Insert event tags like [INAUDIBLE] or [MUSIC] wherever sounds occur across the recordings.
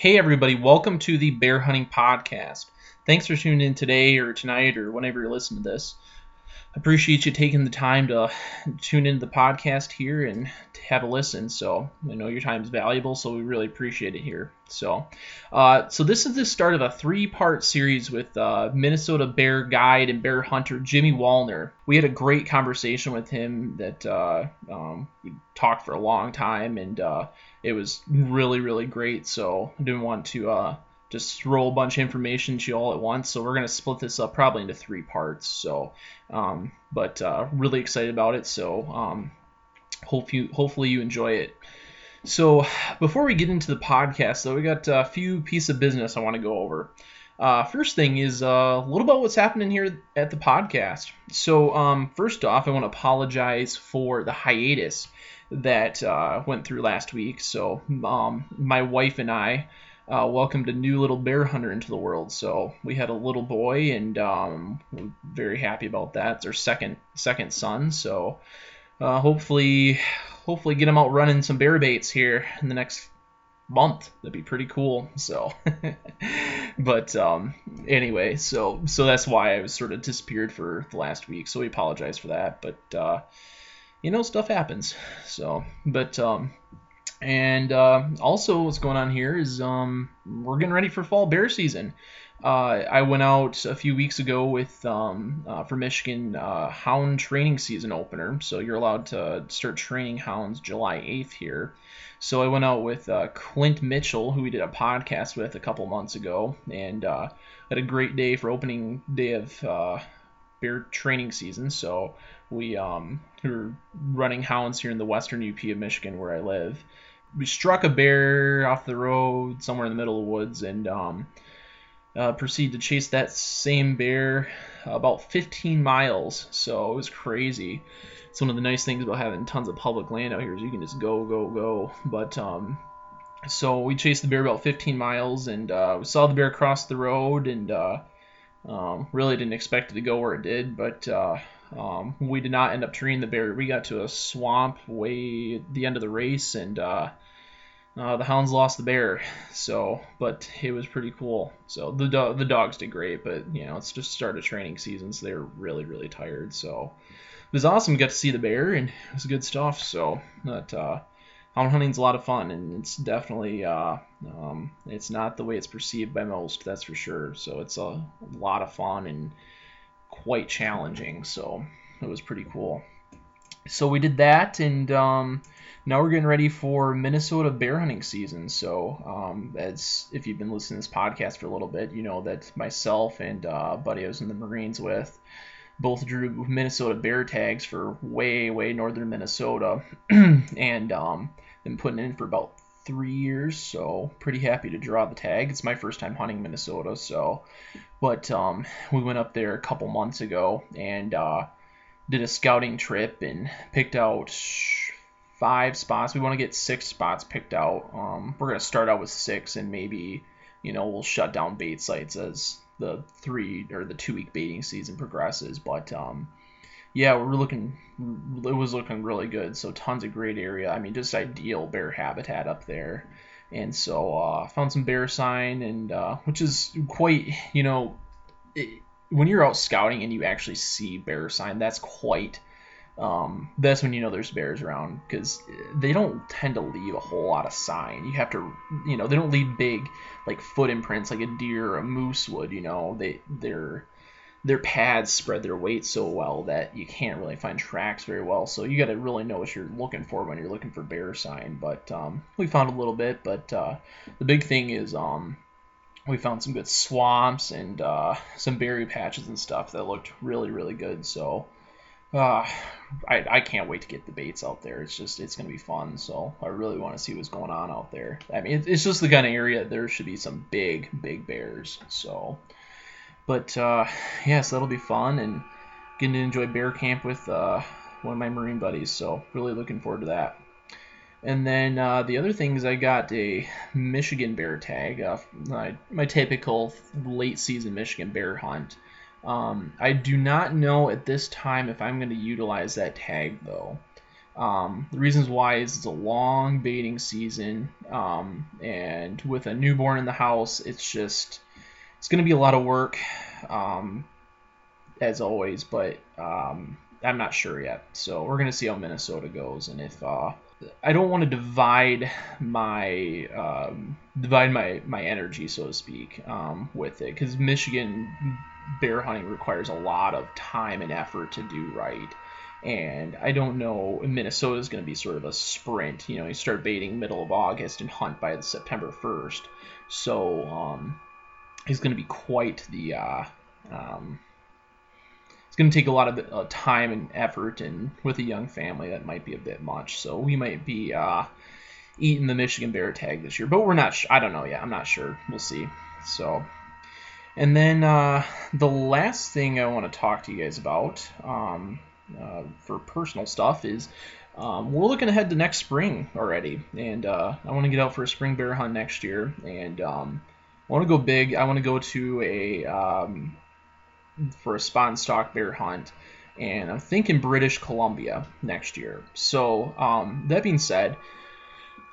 Hey, everybody, welcome to the Bear Hunting Podcast. Thanks for tuning in today or tonight or whenever you're listening to this. Appreciate you taking the time to tune into the podcast here and have a listen. So I know your time is valuable, so we really appreciate it here. So, uh, so this is the start of a three-part series with uh, Minnesota bear guide and bear hunter Jimmy Wallner. We had a great conversation with him that uh, um, we talked for a long time, and uh, it was really, really great. So I didn't want to uh, just throw a bunch of information to you all at once. So we're gonna split this up probably into three parts. So, um, but uh, really excited about it. So um, hope you, hopefully you enjoy it. So before we get into the podcast, though, we got a few piece of business I want to go over. Uh, first thing is uh, a little about what's happening here at the podcast. So um, first off, I want to apologize for the hiatus that uh, went through last week. So um, my wife and I uh, welcomed a new little bear hunter into the world. So we had a little boy, and um, we're very happy about that. It's our second second son. So uh, hopefully, hopefully get him out running some bear baits here in the next month. That'd be pretty cool. So, [LAUGHS] but um, anyway, so so that's why I was sort of disappeared for the last week. So we apologize for that. But uh, you know, stuff happens. So, but um, and uh, also what's going on here is um, we're getting ready for fall bear season. Uh, I went out a few weeks ago with um, uh, for Michigan uh, hound training season opener. So you're allowed to start training hounds July 8th here. So I went out with uh, Clint Mitchell, who we did a podcast with a couple months ago, and uh, had a great day for opening day of bear training season. So we um, were running hounds here in the western UP of Michigan, where I live. We struck a bear off the road somewhere in the middle of the woods, and um, uh, proceed to chase that same bear about 15 miles. So it was crazy. It's one of the nice things about having tons of public land out here is you can just go, go, go. But um, so we chased the bear about 15 miles, and uh, we saw the bear cross the road, and uh, um, really didn't expect it to go where it did, but uh, um, we did not end up treeing the bear. We got to a swamp way at the end of the race, and uh, uh, the hounds lost the bear. So, but it was pretty cool. So the do- the dogs did great, but you know it's just started training season, so they're really really tired. So it was awesome. get to see the bear, and it was good stuff. So that uh, hound hunting's a lot of fun, and it's definitely uh, um, it's not the way it's perceived by most. That's for sure. So it's a lot of fun and quite challenging. So it was pretty cool. So we did that, and um, now we're getting ready for Minnesota bear hunting season. So um, as if you've been listening to this podcast for a little bit, you know that myself and uh, buddy I was in the Marines with both drew Minnesota bear tags for way way northern Minnesota, [CLEARS THROAT] and um, been putting in for about three years, so pretty happy to draw the tag. It's my first time hunting Minnesota, so but um, we went up there a couple months ago and uh, did a scouting trip and picked out five spots. We want to get six spots picked out. Um, we're gonna start out with six and maybe you know we'll shut down bait sites as the three or the two week baiting season progresses. But um, yeah, we're looking. It was looking really good. So tons of great area. I mean, just ideal bear habitat up there. And so uh, found some bear sign, and uh, which is quite, you know, it, when you're out scouting and you actually see bear sign, that's quite. Um, that's when you know there's bears around because they don't tend to leave a whole lot of sign. You have to, you know, they don't leave big like foot imprints like a deer or a moose would. You know, they they're their pads spread their weight so well that you can't really find tracks very well. So you got to really know what you're looking for when you're looking for bear sign. But um, we found a little bit. But uh, the big thing is um, we found some good swamps and uh, some berry patches and stuff that looked really really good. So uh, I, I can't wait to get the baits out there. It's just it's gonna be fun. So I really want to see what's going on out there. I mean it's just the kind of area there should be some big big bears. So. But uh, [SIGHS] yeah, so that'll be fun and getting to enjoy bear camp with uh, one of my Marine buddies. So really looking forward to that. And then uh, the other things, I got a Michigan bear tag, uh, my, my typical late season Michigan bear hunt. Um, I do not know at this time if I'm going to utilize that tag though. Um, the reasons why is it's a long baiting season, um, and with a newborn in the house, it's just it's going to be a lot of work, um, as always. But um, I'm not sure yet, so we're going to see how Minnesota goes, and if uh, I don't want to divide my um, divide my my energy, so to speak, um, with it because Michigan bear hunting requires a lot of time and effort to do right. And I don't know, Minnesota is going to be sort of a sprint. You know, you start baiting middle of August and hunt by September 1st. So um, it's going to be quite the uh, um, going to take a lot of uh, time and effort, and with a young family, that might be a bit much. So we might be uh, eating the Michigan Bear tag this year, but we're not. Sh- I don't know yet. I'm not sure. We'll see. So, and then uh, the last thing I want to talk to you guys about um, uh, for personal stuff is. Um, we're looking ahead to next spring already, and uh, I want to get out for a spring bear hunt next year, and um, I want to go big. I want to go to a um, for a spot and stalk bear hunt, and I'm thinking British Columbia next year. So um, that being said,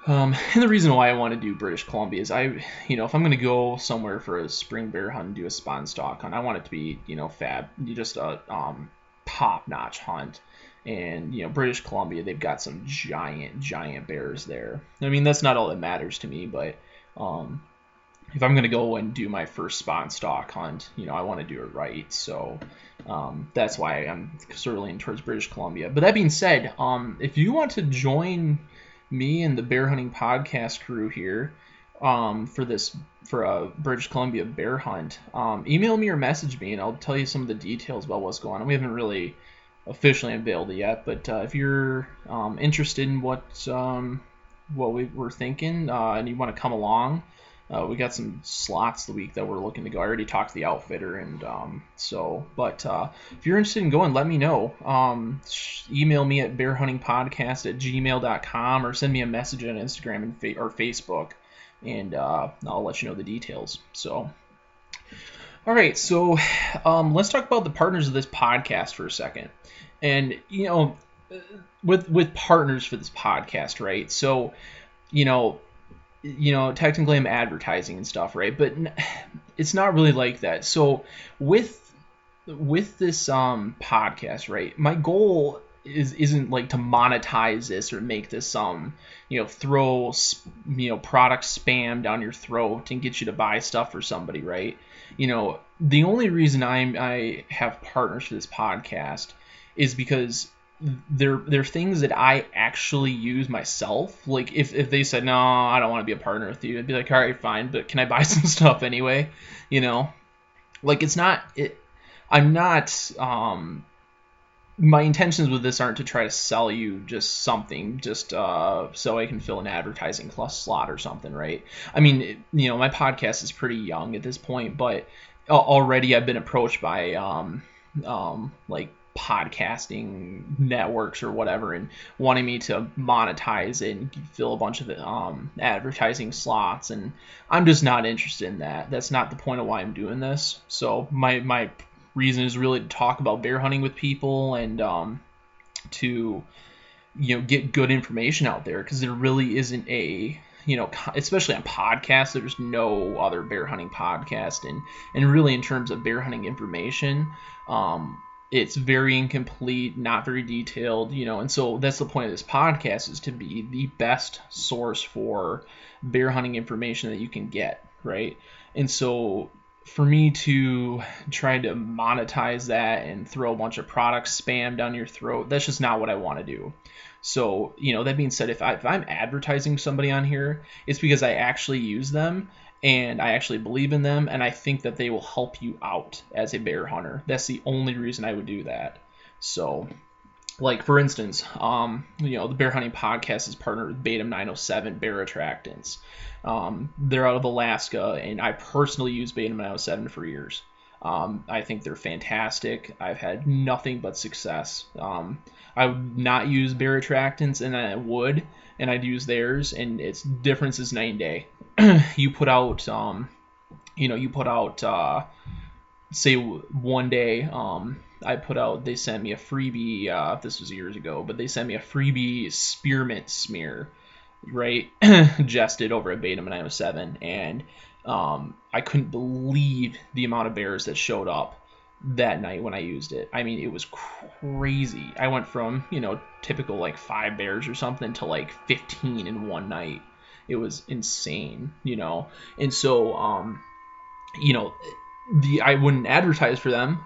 um, and the reason why I want to do British Columbia is I, you know, if I'm going to go somewhere for a spring bear hunt and do a spot and stalk hunt, I want it to be, you know, fab, just a um, top-notch hunt. And you know, British Columbia, they've got some giant, giant bears there. I mean, that's not all that matters to me, but um, if I'm gonna go and do my first spawn stock hunt, you know, I want to do it right. So um, that's why I'm sort of leaning towards British Columbia. But that being said, um, if you want to join me and the bear hunting podcast crew here um, for this for a British Columbia bear hunt, um, email me or message me, and I'll tell you some of the details about what's going on. We haven't really officially unveiled it yet, but uh, if you're um, interested in what um, what we were thinking uh, and you want to come along uh, we got some slots the week that we're looking to go. I already talked to the outfitter, and um, so, but uh, if you're interested in going, let me know. Um, email me at bearhuntingpodcast at gmail.com or send me a message on Instagram and fa- or Facebook, and uh, I'll let you know the details. So, all right, so um, let's talk about the partners of this podcast for a second. And you know, with with partners for this podcast, right? So, you know, you know, technically I'm advertising and stuff, right? But [SIGHS] it's not really like that. So with with this um podcast, right? My goal is isn't like to monetize this or make this um you know throw you know product spam down your throat and get you to buy stuff for somebody, right? You know, the only reason I'm I have partners for this podcast is because they're they're things that I actually use myself. Like if, if they said no, I don't want to be a partner with you, I'd be like, all right, fine, but can I buy [LAUGHS] some stuff anyway? You know, like it's not it. I'm not. Um, my intentions with this aren't to try to sell you just something, just uh, so I can fill an advertising plus slot or something, right? I mean, it, you know, my podcast is pretty young at this point, but already I've been approached by um, um, like podcasting networks or whatever and wanting me to monetize it and fill a bunch of um, advertising slots and i'm just not interested in that. That's not the point of why i'm doing this. So my my reason is really to talk about bear hunting with people and um, to you know get good information out there because there really isn't a you know especially on podcasts there's no other bear hunting podcast and and really in terms of bear hunting information um, it's very incomplete, not very detailed, you know, and so that's the point of this podcast is to be the best source for bear hunting information that you can get, right? And so for me to try to monetize that and throw a bunch of products spam down your throat, that's just not what I want to do. So, you know, that being said, if, I, if I'm advertising somebody on here, it's because I actually use them and I actually believe in them, and I think that they will help you out as a bear hunter. That's the only reason I would do that. So, like for instance, um, you know, the Bear Hunting Podcast is partnered with Beta 907 Bear Attractants. Um, they're out of Alaska, and I personally use Beta 907 for years. Um, I think they're fantastic. I've had nothing but success. Um, I would not use bear attractants, and I would, and I'd use theirs, and its difference is night and day. [CLEARS THROAT] you put out, um, you know, you put out, uh, say one day, um, I put out. They sent me a freebie. Uh, this was years ago, but they sent me a freebie spearmint smear, right? [CLEARS THROAT] Gested over at Beta 907, and um, I couldn't believe the amount of bears that showed up that night when I used it. I mean, it was crazy. I went from, you know, typical like five bears or something to like 15 in one night. It was insane, you know. And so, um, you know, the I wouldn't advertise for them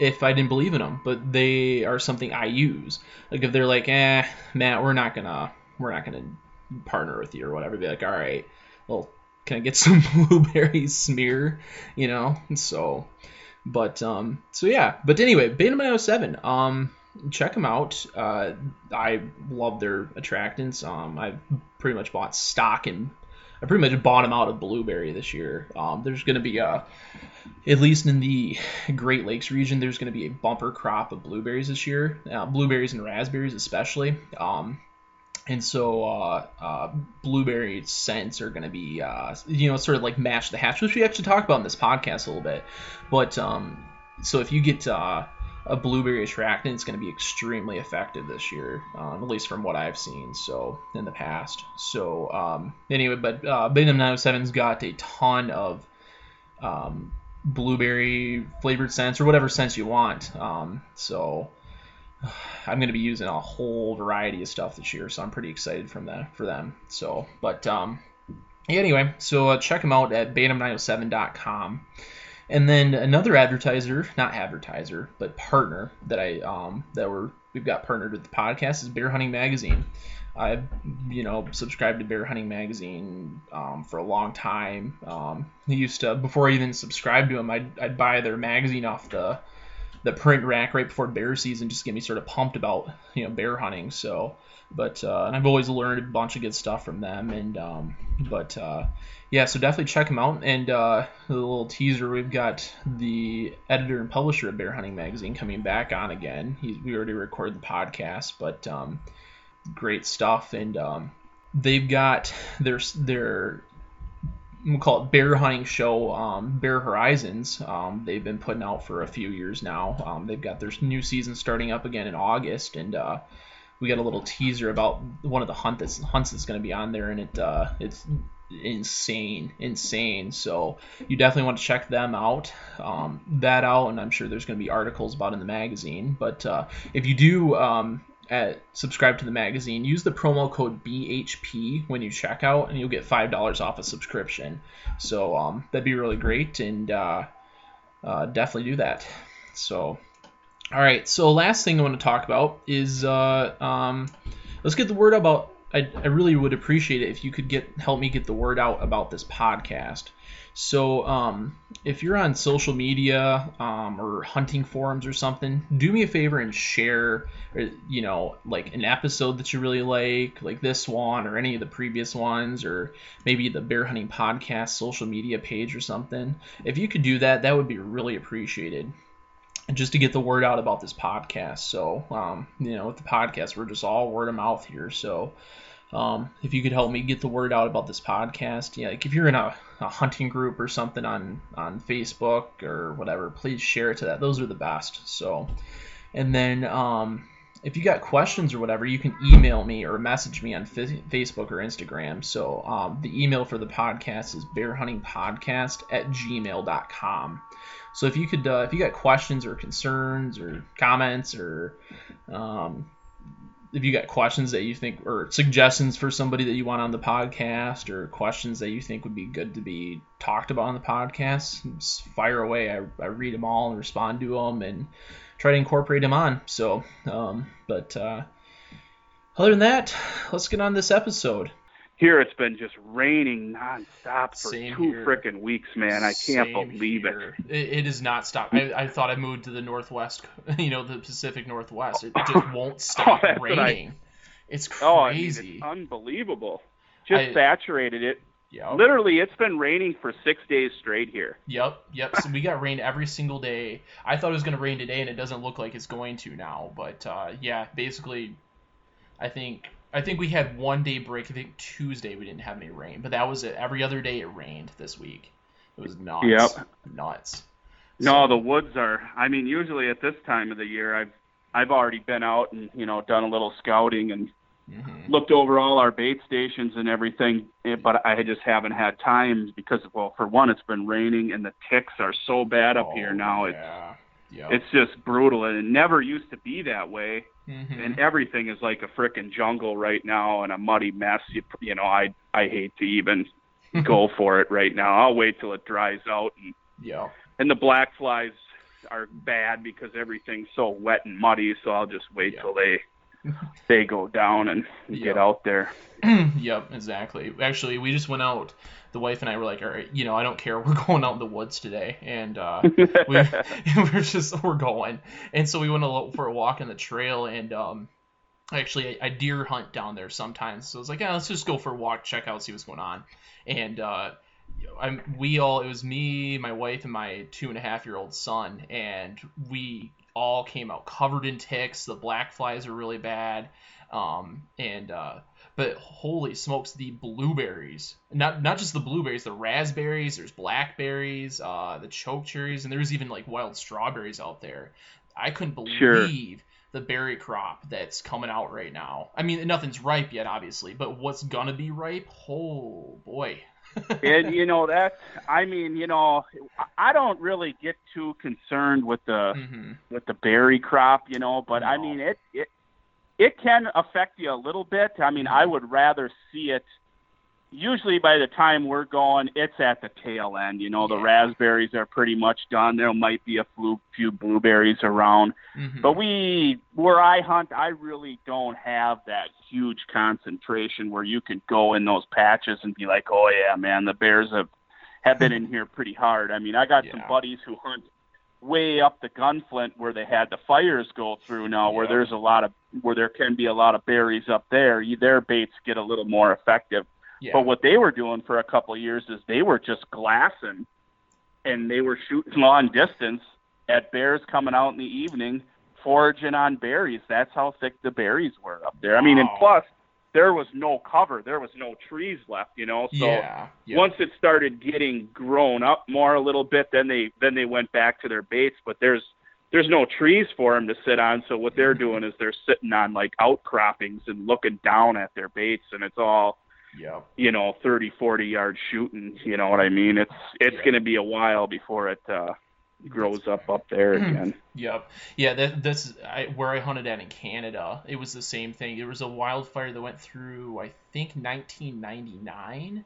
if I didn't believe in them, but they are something I use. Like if they're like, eh, Matt, we're not gonna, we're not gonna partner with you or whatever. Be like, all right, well, can I get [LAUGHS] some blueberry smear? You know, and so but um, so yeah. But anyway, Beta 907. Um, check them out. Uh, I love their attractants. Um, I've pretty much bought stock and I pretty much bought them out of blueberry this year. Um, there's going to be a, at least in the Great Lakes region, there's going to be a bumper crop of blueberries this year. Uh, blueberries and raspberries especially. Um, and so uh, uh, blueberry scents are going to be uh, you know sort of like match the hatch which we actually talked about in this podcast a little bit but um, so if you get uh, a blueberry attractant it's going to be extremely effective this year um, at least from what i've seen so in the past so um, anyway but uh, Benham 907's got a ton of um, blueberry flavored scents or whatever scents you want um, so [SIGHS] I'm going to be using a whole variety of stuff this year, so I'm pretty excited from that for them. So, but um, anyway, so uh, check them out at bantam907.com. And then another advertiser, not advertiser, but partner that I um that we're we've got partnered with the podcast is Bear Hunting Magazine. I've you know subscribed to Bear Hunting Magazine um, for a long time. Um, I used to before I even subscribed to them, I'd, I'd buy their magazine off the the print rack right before bear season just get me sort of pumped about you know bear hunting. So, but uh, and I've always learned a bunch of good stuff from them. And um, but uh, yeah, so definitely check them out. And uh, a little teaser, we've got the editor and publisher of Bear Hunting Magazine coming back on again. He, we already recorded the podcast, but um, great stuff. And um, they've got their their we'll call it bear hunting show, um, Bear Horizons. Um, they've been putting out for a few years now. Um, they've got their new season starting up again in August, and uh, we got a little teaser about one of the hunt that's, hunts that's going to be on there, and it uh, it's insane, insane. So you definitely want to check them out, um, that out, and I'm sure there's going to be articles about in the magazine. But uh, if you do um, at subscribe to the magazine, use the promo code BHP when you check out, and you'll get five dollars off a subscription. So um, that'd be really great, and uh, uh, definitely do that. So, all right. So last thing I want to talk about is uh, um, let's get the word about. I, I really would appreciate it if you could get help me get the word out about this podcast. So um, if you're on social media um, or hunting forums or something, do me a favor and share, you know, like an episode that you really like, like this one or any of the previous ones, or maybe the Bear Hunting Podcast social media page or something. If you could do that, that would be really appreciated. Just to get the word out about this podcast. So, um, you know, with the podcast, we're just all word of mouth here. So, um, if you could help me get the word out about this podcast, yeah, like if you're in a, a, hunting group or something on on Facebook or whatever, please share it to that. Those are the best. So, and then um, if you got questions or whatever, you can email me or message me on F- Facebook or Instagram. So um, the email for the podcast is bearhuntingpodcast at gmail.com. So if you could, uh, if you got questions or concerns or comments or um, if you got questions that you think or suggestions for somebody that you want on the podcast or questions that you think would be good to be talked about on the podcast, fire away. I, I read them all and respond to them and try to incorporate him on. So, um, but uh, other than that, let's get on this episode. Here it's been just raining nonstop for Same two freaking weeks, man. I can't Same believe here. it. it. It has not stopped. I, I thought I moved to the northwest, [LAUGHS] you know, the Pacific Northwest. It just [LAUGHS] won't stop oh, raining. I, it's crazy. Oh, I mean, it's unbelievable. Just saturated it. Yep. Literally, it's been raining for six days straight here. Yep, yep. So we got rain every single day. I thought it was going to rain today, and it doesn't look like it's going to now. But uh, yeah, basically, I think I think we had one day break. I think Tuesday we didn't have any rain, but that was it. Every other day it rained this week. It was nuts. Yep. Nuts. No, the woods are. I mean, usually at this time of the year, I've I've already been out and you know done a little scouting and mm-hmm. looked over all our bait stations and everything. Eh, but I just haven't had time because, well, for one, it's been raining and the ticks are so bad up oh, here now. Yeah. It's yep. it's just brutal, and it never used to be that way. Mm-hmm. And everything is like a frickin' jungle right now and a muddy mess. You, you know, I I hate to even [LAUGHS] go for it right now. I'll wait till it dries out and yeah. And the black flies are bad because everything's so wet and muddy. So I'll just wait yeah. till they [LAUGHS] they go down and yep. get out there. [CLEARS THROAT] yep, exactly. Actually, we just went out. The wife and I were like, all right, you know, I don't care. [LAUGHS] We're going out in the woods today, and uh, [LAUGHS] we, we're just we're going. And so we went for a walk in the trail, and um, actually I, I, deer hunt down there sometimes. So I was like, yeah, let's just go for a walk, check out, see what's going on. And uh, I'm we all it was me, my wife, and my two and a half year old son, and we all came out covered in ticks. The black flies are really bad, um, and uh, but holy smokes, the blueberries! Not not just the blueberries, the raspberries. There's blackberries, uh, the choke cherries, and there's even like wild strawberries out there. I couldn't believe. Sure the berry crop that's coming out right now. I mean, nothing's ripe yet, obviously, but what's gonna be ripe? Oh boy, and you know that's I mean, you know, I don't really get too concerned with the mm-hmm. with the berry crop, you know, but no. I mean it it it can affect you a little bit. I mean, mm-hmm. I would rather see it usually by the time we're going, it's at the tail end. You know, the raspberries are pretty much done. There might be a few, few blueberries around, mm-hmm. but we where I hunt, I really don't have that huge concentration where you could go in those patches and be like, oh yeah, man, the bears have have been in [LAUGHS] here pretty hard. I mean, I got yeah. some buddies who hunt way up the gunflint where they had the fires go through now where there's a lot of where there can be a lot of berries up there their baits get a little more effective yeah. But what they were doing for a couple of years is they were just glassing and they were shooting long distance at bears coming out in the evening foraging on berries. That's how thick the berries were up there. I mean, and plus there was no cover. There was no trees left, you know. So yeah, yeah. once it started getting grown up more a little bit, then they then they went back to their baits. But there's there's no trees for them to sit on. So what they're [LAUGHS] doing is they're sitting on like outcroppings and looking down at their baits, and it's all yeah. you know, 30, 40 yard shooting. You know what I mean? It's it's yeah. going to be a while before it uh, grows up up there again. yep. Yeah, that, that's I, where I hunted at in Canada. It was the same thing. There was a wildfire that went through, I think, 1999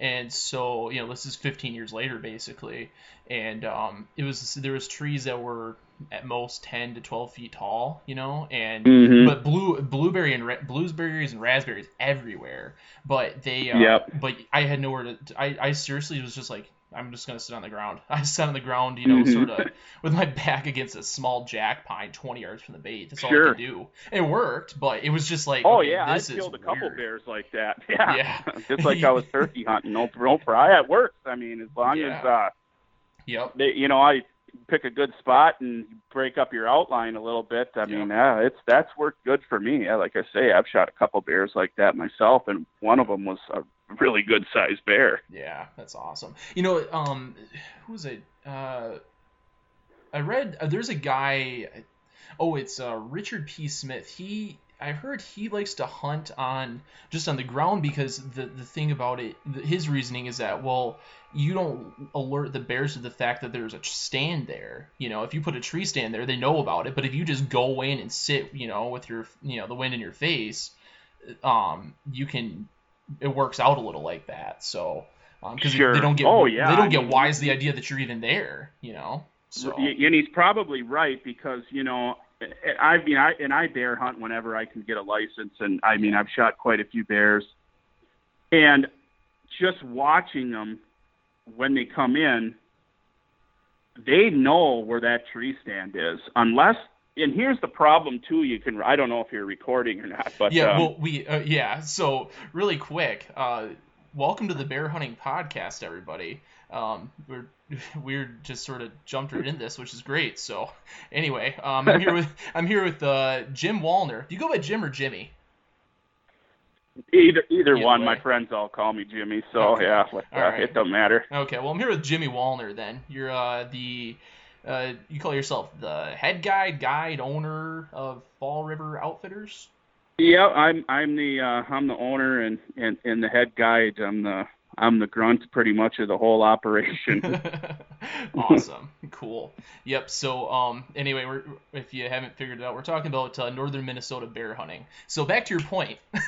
and so you know this is 15 years later basically and um, it was there was trees that were at most 10 to 12 feet tall you know and mm-hmm. but blue blueberry and ra- blueberries and raspberries everywhere but they uh, yep. but i had nowhere to I, I seriously was just like I'm just gonna sit on the ground. [LAUGHS] I sat on the ground, you know, mm-hmm. sort of with my [LAUGHS] back against a small jack pine 20 yards from the bait. That's all sure. I could do. It worked, but it was just like, oh okay, yeah, I killed a couple bears like that. [LAUGHS] Yeah, yeah. just like I was turkey hunting. No, no, I it works. I mean, as long yeah. as uh, yep, they, you know, I pick a good spot and break up your outline a little bit. I mean, yeah, it's that's worked good for me. Like I say, I've shot a couple bears like that myself, and one of them was a really good sized bear. Yeah, that's awesome. You know, um, who was it? Uh, I read uh, there's a guy. Oh, it's uh, Richard P. Smith. He I heard he likes to hunt on just on the ground because the the thing about it, his reasoning is that well, you don't alert the bears to the fact that there's a stand there. You know, if you put a tree stand there, they know about it. But if you just go in and sit, you know, with your you know the wind in your face, um, you can it works out a little like that. So because um, sure. they don't get oh, yeah. they don't get wise the idea that you're even there. You know. So. And he's probably right because you know I mean, I and I bear hunt whenever I can get a license, and I mean, I've shot quite a few bears, and just watching them when they come in, they know where that tree stand is, unless. And here's the problem too. You can I don't know if you're recording or not, but yeah, um, well, we uh, yeah. So really quick, uh, welcome to the bear hunting podcast, everybody. Um, we're [LAUGHS] we're just sort of jumped right in this, which is great. So [LAUGHS] anyway, um, I'm here with [LAUGHS] I'm here with uh, Jim Wallner. Do you go by Jim or Jimmy? Either either, one. Way. My friends all call me Jimmy, so okay. yeah, uh, right. it don't matter. Okay, well I'm here with Jimmy Wallner. Then you're uh, the uh, you call yourself the head guide, guide, owner of Fall River Outfitters. Yeah, I'm I'm the uh, I'm the owner and, and and the head guide. I'm the I'm the grunt pretty much of the whole operation. [LAUGHS] awesome, cool. Yep. So um, anyway, we're if you haven't figured it out, we're talking about uh, northern Minnesota bear hunting. So back to your point. [LAUGHS]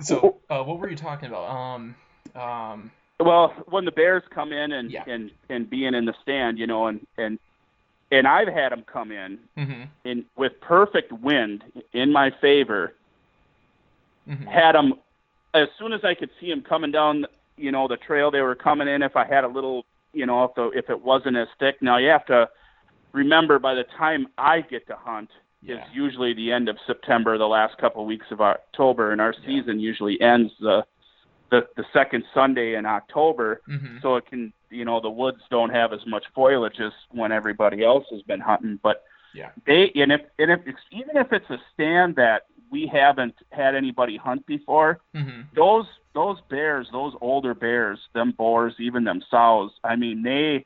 so [LAUGHS] uh, what were you talking about? Um, um, well, when the bears come in and yeah. and and being in the stand, you know, and and and I've had them come in mm-hmm. in with perfect wind in my favor. Mm-hmm. Had them as soon as I could see them coming down, you know, the trail they were coming in. If I had a little, you know, if the, if it wasn't as thick. Now you have to remember by the time I get to hunt yeah. is usually the end of September, the last couple of weeks of October, and our yeah. season usually ends the the the second Sunday in October. Mm-hmm. So it can, you know, the woods don't have as much foliage as when everybody else has been hunting, but yeah. They and if and if even if it's a stand that we haven't had anybody hunt before. Mm-hmm. Those those bears, those older bears, them boars, even them sows. I mean, they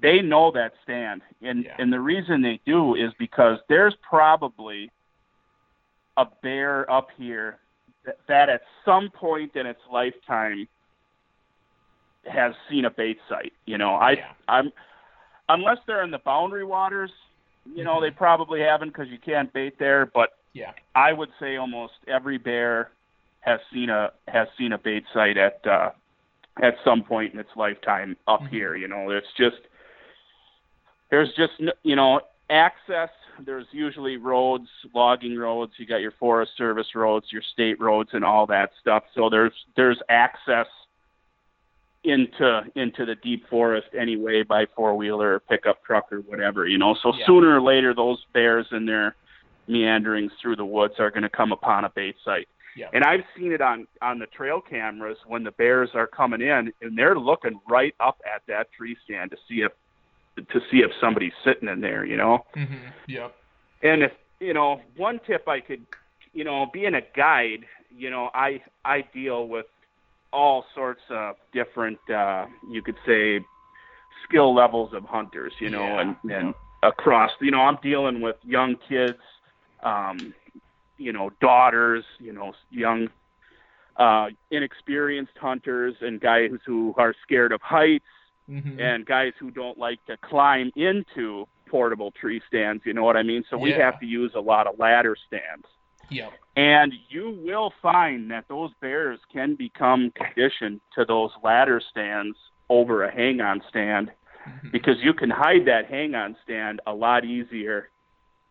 they know that stand, and yeah. and the reason they do is because there's probably a bear up here that, that at some point in its lifetime has seen a bait site. You know, I yeah. I'm unless they're in the boundary waters, you know, mm-hmm. they probably haven't because you can't bait there. But yeah. I would say almost every bear has seen a has seen a bait site at uh, at some point in its lifetime up mm-hmm. here. You know, it's just there's just you know access. There's usually roads, logging roads. You got your Forest Service roads, your state roads, and all that stuff. So there's there's access into into the deep forest anyway by four wheeler or pickup truck or whatever. You know, so yeah. sooner or later those bears in their meanderings through the woods are going to come upon a bait site. Yeah. And I've seen it on on the trail cameras when the bears are coming in and they're looking right up at that tree stand to see if to see if somebody's sitting in there, you know. Mm-hmm. Yep. And if you know, one tip I could, you know, being a guide, you know, I I deal with all sorts of different, uh, you could say, skill levels of hunters, you know, yeah. and and across, you know, I'm dealing with young kids um, you know, daughters, you know, young, uh, inexperienced hunters and guys who are scared of heights mm-hmm. and guys who don't like to climb into portable tree stands. You know what I mean? So we yeah. have to use a lot of ladder stands. Yeah. And you will find that those bears can become conditioned to those ladder stands over a hang on stand mm-hmm. because you can hide that hang on stand a lot easier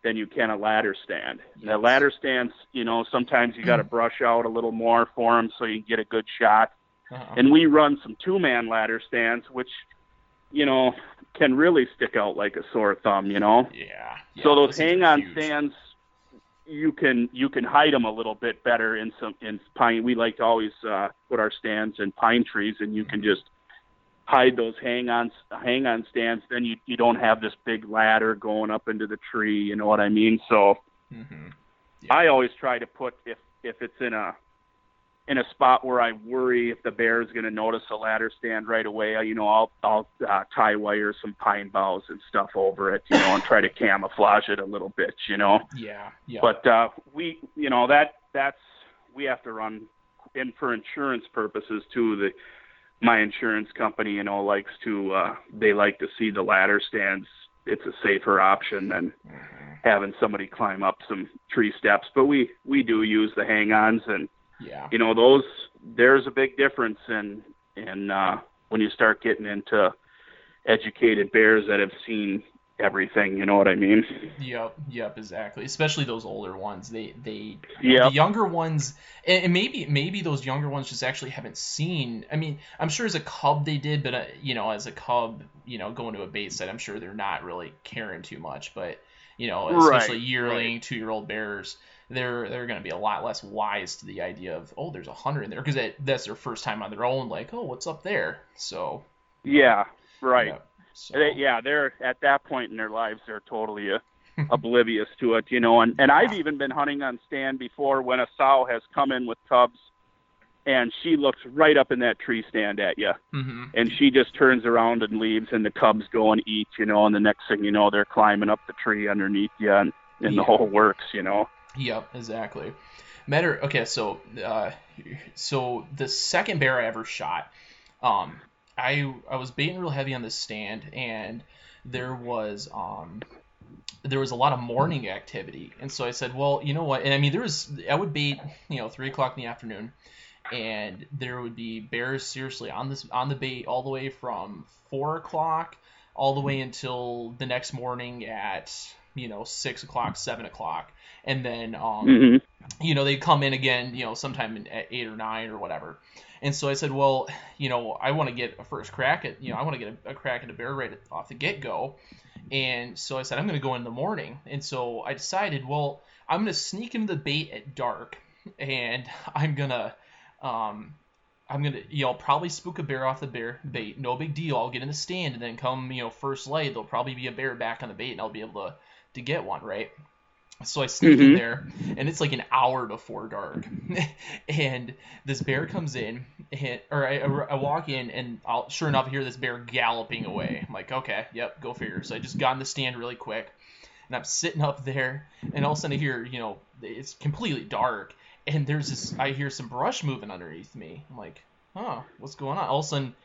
than you can a ladder stand. Yes. The ladder stands, you know, sometimes you got to [CLEARS THROAT] brush out a little more for them so you get a good shot. Uh-huh. And we run some two-man ladder stands, which, you know, can really stick out like a sore thumb. You know. Yeah. yeah so those hang-on stands, you can you can hide them a little bit better in some in pine. We like to always uh, put our stands in pine trees, and you can just hide those hang on hang on stands, then you you don't have this big ladder going up into the tree. You know what I mean? So mm-hmm. yeah. I always try to put if if it's in a in a spot where I worry if the bear is going to notice a ladder stand right away, you know, I'll I'll uh, tie wire some pine boughs and stuff over it, you know, and try to [LAUGHS] camouflage it a little bit, you know. Yeah, yeah. But uh, we, you know, that that's we have to run, and for insurance purposes too. The my insurance company, you know, likes to uh, they like to see the ladder stands. It's a safer option than mm-hmm. having somebody climb up some tree steps. But we we do use the hang-ons, and yeah, you know those. There's a big difference in in uh, when you start getting into educated bears that have seen everything. You know what I mean? Yep, yep, exactly. Especially those older ones. They they yeah. The younger ones, and maybe maybe those younger ones just actually haven't seen. I mean, I'm sure as a cub they did, but uh, you know, as a cub, you know, going to a bait set, I'm sure they're not really caring too much. But you know, especially right, yearling, right. two year old bears. They're they're going to be a lot less wise to the idea of oh there's a hundred in there because that, that's their first time on their own like oh what's up there so yeah right so. They, yeah, they're at that point in their lives, they're totally [LAUGHS] a oblivious to it, you know. And and I've even been hunting on stand before when a sow has come in with cubs, and she looks right up in that tree stand at you, mm-hmm. and she just turns around and leaves, and the cubs go and eat, you know. And the next thing you know, they're climbing up the tree underneath you, and, and yeah. the whole works, you know. Yep, exactly. Matter. Okay, so uh, so the second bear I ever shot, um, I I was baiting real heavy on the stand, and there was um there was a lot of morning activity, and so I said, well, you know what? And I mean, there was I would bait, you know, three o'clock in the afternoon, and there would be bears seriously on this on the bait all the way from four o'clock all the way until the next morning at you know six o'clock, seven o'clock, and then um, mm-hmm. you know they come in again, you know, sometime at eight or nine or whatever. And so I said, well, you know, I want to get a first crack at, you know, I want to get a, a crack at a bear right off the get go. And so I said, I'm going to go in the morning. And so I decided, well, I'm going to sneak into the bait at dark, and [LAUGHS] I'm gonna, um, I'm gonna, you know, probably spook a bear off the bear bait. No big deal. I'll get in the stand, and then come, you know, first light, there'll probably be a bear back on the bait, and I'll be able to to get one, right? So I sneak mm-hmm. in there, and it's like an hour before dark, [LAUGHS] and this bear comes in, and, or I, I walk in, and I'll sure enough hear this bear galloping away. I'm like, okay, yep, go figure. So I just got in the stand really quick, and I'm sitting up there, and all of a sudden I hear, you know, it's completely dark, and there's this, I hear some brush moving underneath me. I'm like, huh, what's going on? All of a sudden,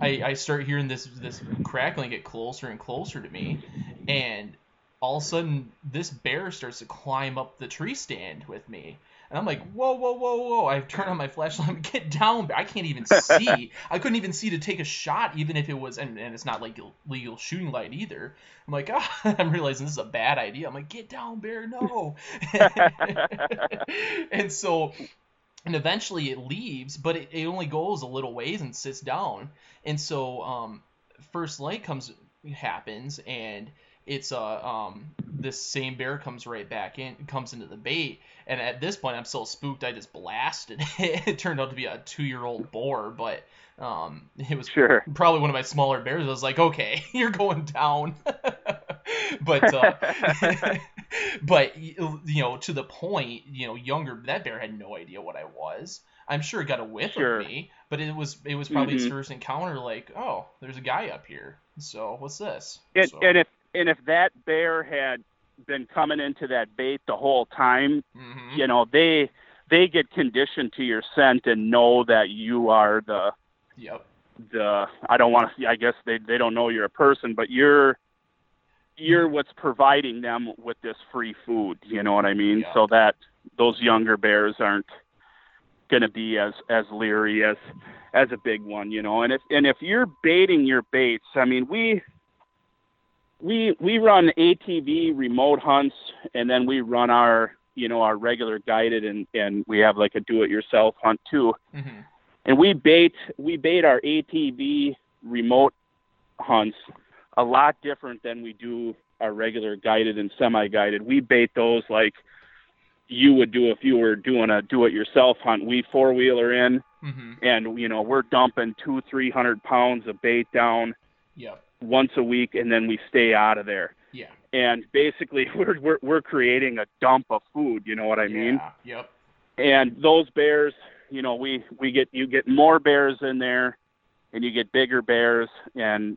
I, I start hearing this this crackling get closer and closer to me, and all of a sudden this bear starts to climb up the tree stand with me. And I'm like, whoa, whoa, whoa, whoa. I turn on my flashlight, [LAUGHS] get down. I can't even see. I couldn't even see to take a shot, even if it was, and, and it's not like legal shooting light either. I'm like, [LAUGHS] ah, I'm realizing this is a bad idea. I'm like, get down, bear, no. [LAUGHS] and so, and eventually it leaves, but it, it only goes a little ways and sits down. And so, um, first light comes, happens, and it's a uh, um this same bear comes right back in comes into the bait and at this point i'm so spooked i just blasted [LAUGHS] it, it turned out to be a two year old boar but um it was sure. probably one of my smaller bears i was like okay [LAUGHS] you're going down [LAUGHS] but uh, but you know to the point you know younger that bear had no idea what i was i'm sure it got a whiff sure. of me but it was it was probably mm-hmm. his first encounter like oh there's a guy up here so what's this it, so. and if and if that bear had been coming into that bait the whole time, mm-hmm. you know, they they get conditioned to your scent and know that you are the yep. the I don't want to I guess they they don't know you're a person, but you're you're what's providing them with this free food, you know what I mean? So that those younger bears aren't going to be as as leery as as a big one, you know. And if and if you're baiting your baits, I mean, we we we run ATV remote hunts, and then we run our you know our regular guided, and and we have like a do-it-yourself hunt too. Mm-hmm. And we bait we bait our ATV remote hunts a lot different than we do our regular guided and semi-guided. We bait those like you would do if you were doing a do-it-yourself hunt. We four-wheeler in, mm-hmm. and you know we're dumping two, three hundred pounds of bait down. Yep once a week, and then we stay out of there. Yeah. And basically, [LAUGHS] we're we're we're creating a dump of food. You know what I mean? Yeah. Yep. And those bears, you know, we we get you get more bears in there, and you get bigger bears, and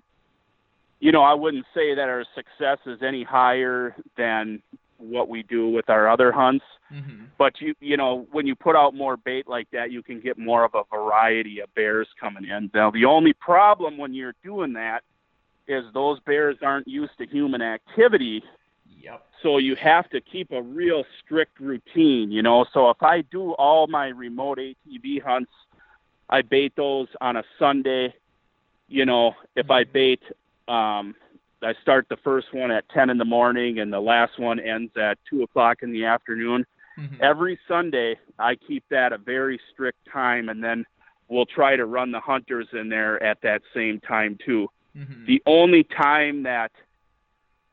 you know, I wouldn't say that our success is any higher than what we do with our other hunts. Mm-hmm. But you you know when you put out more bait like that, you can get more of a variety of bears coming in. Now the only problem when you're doing that is those bears aren't used to human activity. Yep. So you have to keep a real strict routine, you know. So if I do all my remote ATV hunts, I bait those on a Sunday. You know, if I bait, um, I start the first one at 10 in the morning and the last one ends at 2 o'clock in the afternoon. Mm-hmm. Every Sunday, I keep that a very strict time, and then we'll try to run the hunters in there at that same time too. Mm-hmm. The only time that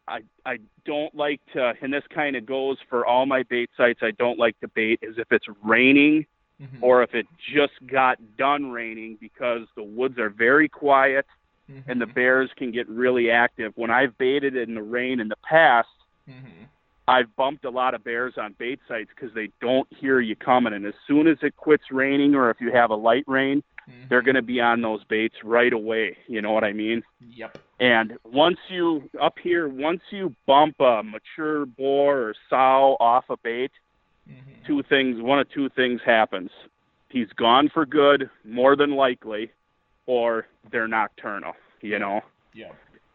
I I don't like to, and this kind of goes for all my bait sites. I don't like to bait is if it's raining mm-hmm. or if it just got done raining because the woods are very quiet mm-hmm. and the bears can get really active. When I've baited in the rain in the past, mm-hmm. I've bumped a lot of bears on bait sites because they don't hear you coming, and as soon as it quits raining, or if you have a light rain, mm-hmm. they're going to be on those baits right away. You know what I mean? Yep. And once you up here, once you bump a mature boar or sow off a bait, mm-hmm. two things, one of two things happens. He's gone for good, more than likely, or they're nocturnal. You know. Yeah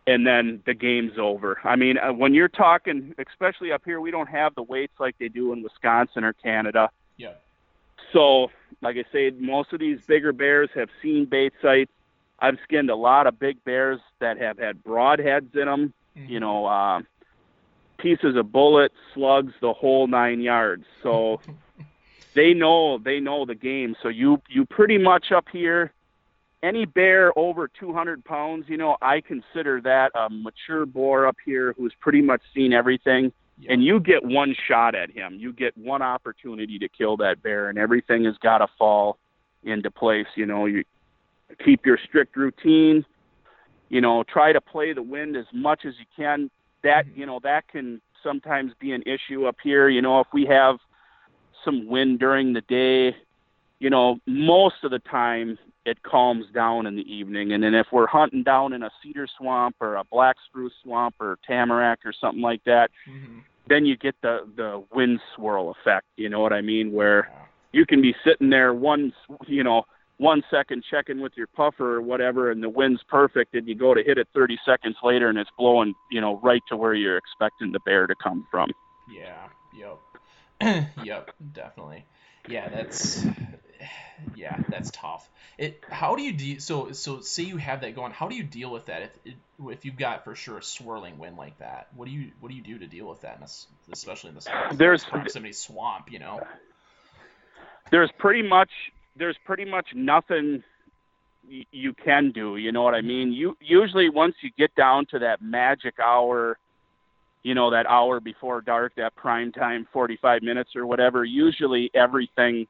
and then the game's over. I mean, uh, when you're talking, especially up here, we don't have the weights like they do in Wisconsin or Canada. Yeah. So, like I said, most of these bigger bears have seen bait sites. I've skinned a lot of big bears that have had broadheads in them. Mm-hmm. You know, uh, pieces of bullet, slugs, the whole nine yards. So. [LAUGHS] they know they know the game. So you you pretty much up here any bear over 200 pounds, you know, I consider that a mature boar up here who's pretty much seen everything. And you get one shot at him. You get one opportunity to kill that bear, and everything has got to fall into place. You know, you keep your strict routine. You know, try to play the wind as much as you can. That mm-hmm. you know that can sometimes be an issue up here. You know, if we have some wind during the day, you know, most of the time it calms down in the evening. And then if we're hunting down in a cedar swamp or a black spruce swamp or tamarack or something like that, mm-hmm. then you get the the wind swirl effect. You know what I mean? Where you can be sitting there one, you know, one second checking with your puffer or whatever, and the wind's perfect, and you go to hit it 30 seconds later, and it's blowing, you know, right to where you're expecting the bear to come from. Yeah. Yep. [CLEARS THROAT] yep. Definitely. Yeah. That's [SIGHS] yeah, that's tough. It. How do you deal? So so say you have that going. How do you deal with that if if you've got for sure a swirling wind like that? What do you what do you do to deal with that, in a, especially in the there's proximity swamp? You know. There's pretty much there's pretty much nothing you can do. You know what I mean? You usually once you get down to that magic hour, you know that hour before dark, that prime time, 45 minutes or whatever. Usually everything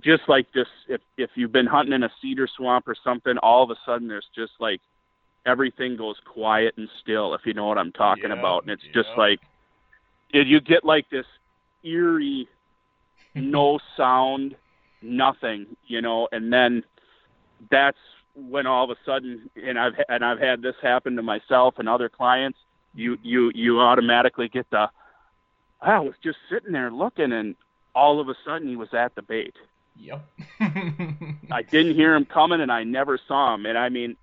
just like this if if you've been hunting in a cedar swamp or something all of a sudden there's just like everything goes quiet and still if you know what i'm talking yeah, about. And it's yeah. just like you get like this eerie [LAUGHS] no sound nothing you know? And then that's when all of a sudden and i've and i've had this happen to myself and other clients you mm-hmm. you you automatically get the i was just sitting there looking and all of a sudden he was at the bait. Yep. [LAUGHS] I didn't hear him coming, and I never saw him. And I mean,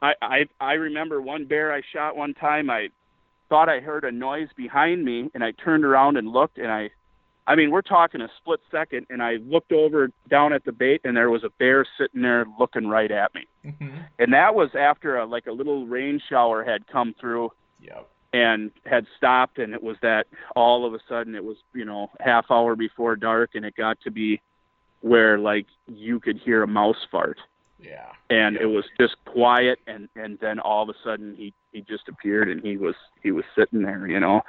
I, I I remember one bear I shot one time. I thought I heard a noise behind me, and I turned around and looked, and I, I mean, we're talking a split second, and I looked over down at the bait, and there was a bear sitting there looking right at me. Mm-hmm. And that was after a like a little rain shower had come through. Yep and had stopped and it was that all of a sudden it was you know half hour before dark and it got to be where like you could hear a mouse fart yeah and yeah. it was just quiet and and then all of a sudden he he just appeared and he was he was sitting there you know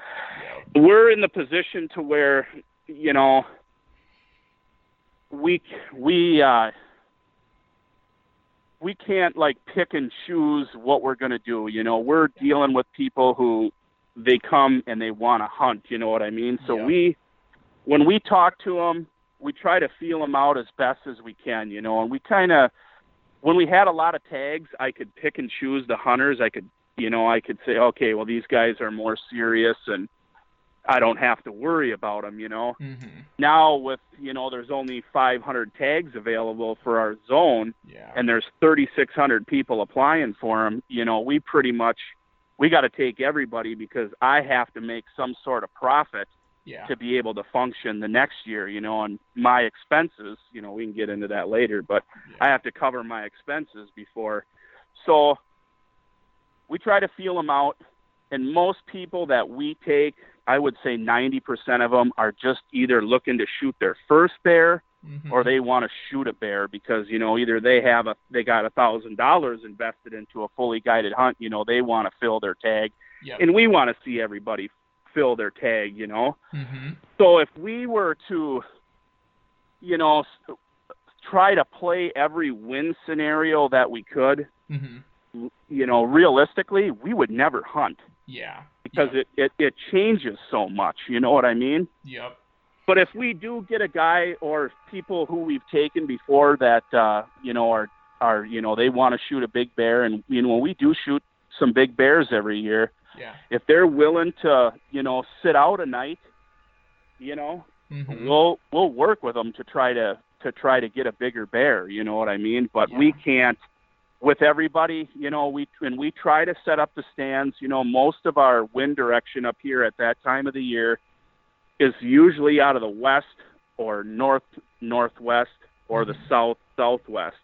yeah. we're in the position to where you know we we uh we can't like pick and choose what we're going to do. You know, we're dealing with people who they come and they want to hunt. You know what I mean? So yeah. we, when we talk to them, we try to feel them out as best as we can. You know, and we kind of, when we had a lot of tags, I could pick and choose the hunters. I could, you know, I could say, okay, well these guys are more serious and I don't have to worry about them, you know. Mm-hmm. Now with you know, there's only 500 tags available for our zone, yeah. and there's 3,600 people applying for them. You know, we pretty much we got to take everybody because I have to make some sort of profit yeah. to be able to function the next year. You know, and my expenses. You know, we can get into that later, but yeah. I have to cover my expenses before. So we try to feel them out, and most people that we take I would say 90% of them are just either looking to shoot their first bear mm-hmm. or they want to shoot a bear because, you know, either they have a, they got a thousand dollars invested into a fully guided hunt, you know, they want to fill their tag yep. and we want to see everybody fill their tag, you know? Mm-hmm. So if we were to, you know, try to play every win scenario that we could, mm-hmm. you know, realistically, we would never hunt. Yeah because it, it it changes so much. You know what I mean? Yep. But if we do get a guy or people who we've taken before that uh, you know are are you know they want to shoot a big bear, and you know we do shoot some big bears every year. Yeah. If they're willing to you know sit out a night, you know, mm-hmm. we'll we'll work with them to try to to try to get a bigger bear. You know what I mean? But yeah. we can't with everybody, you know, we when we try to set up the stands, you know, most of our wind direction up here at that time of the year is usually out of the west or north northwest or the mm-hmm. south southwest.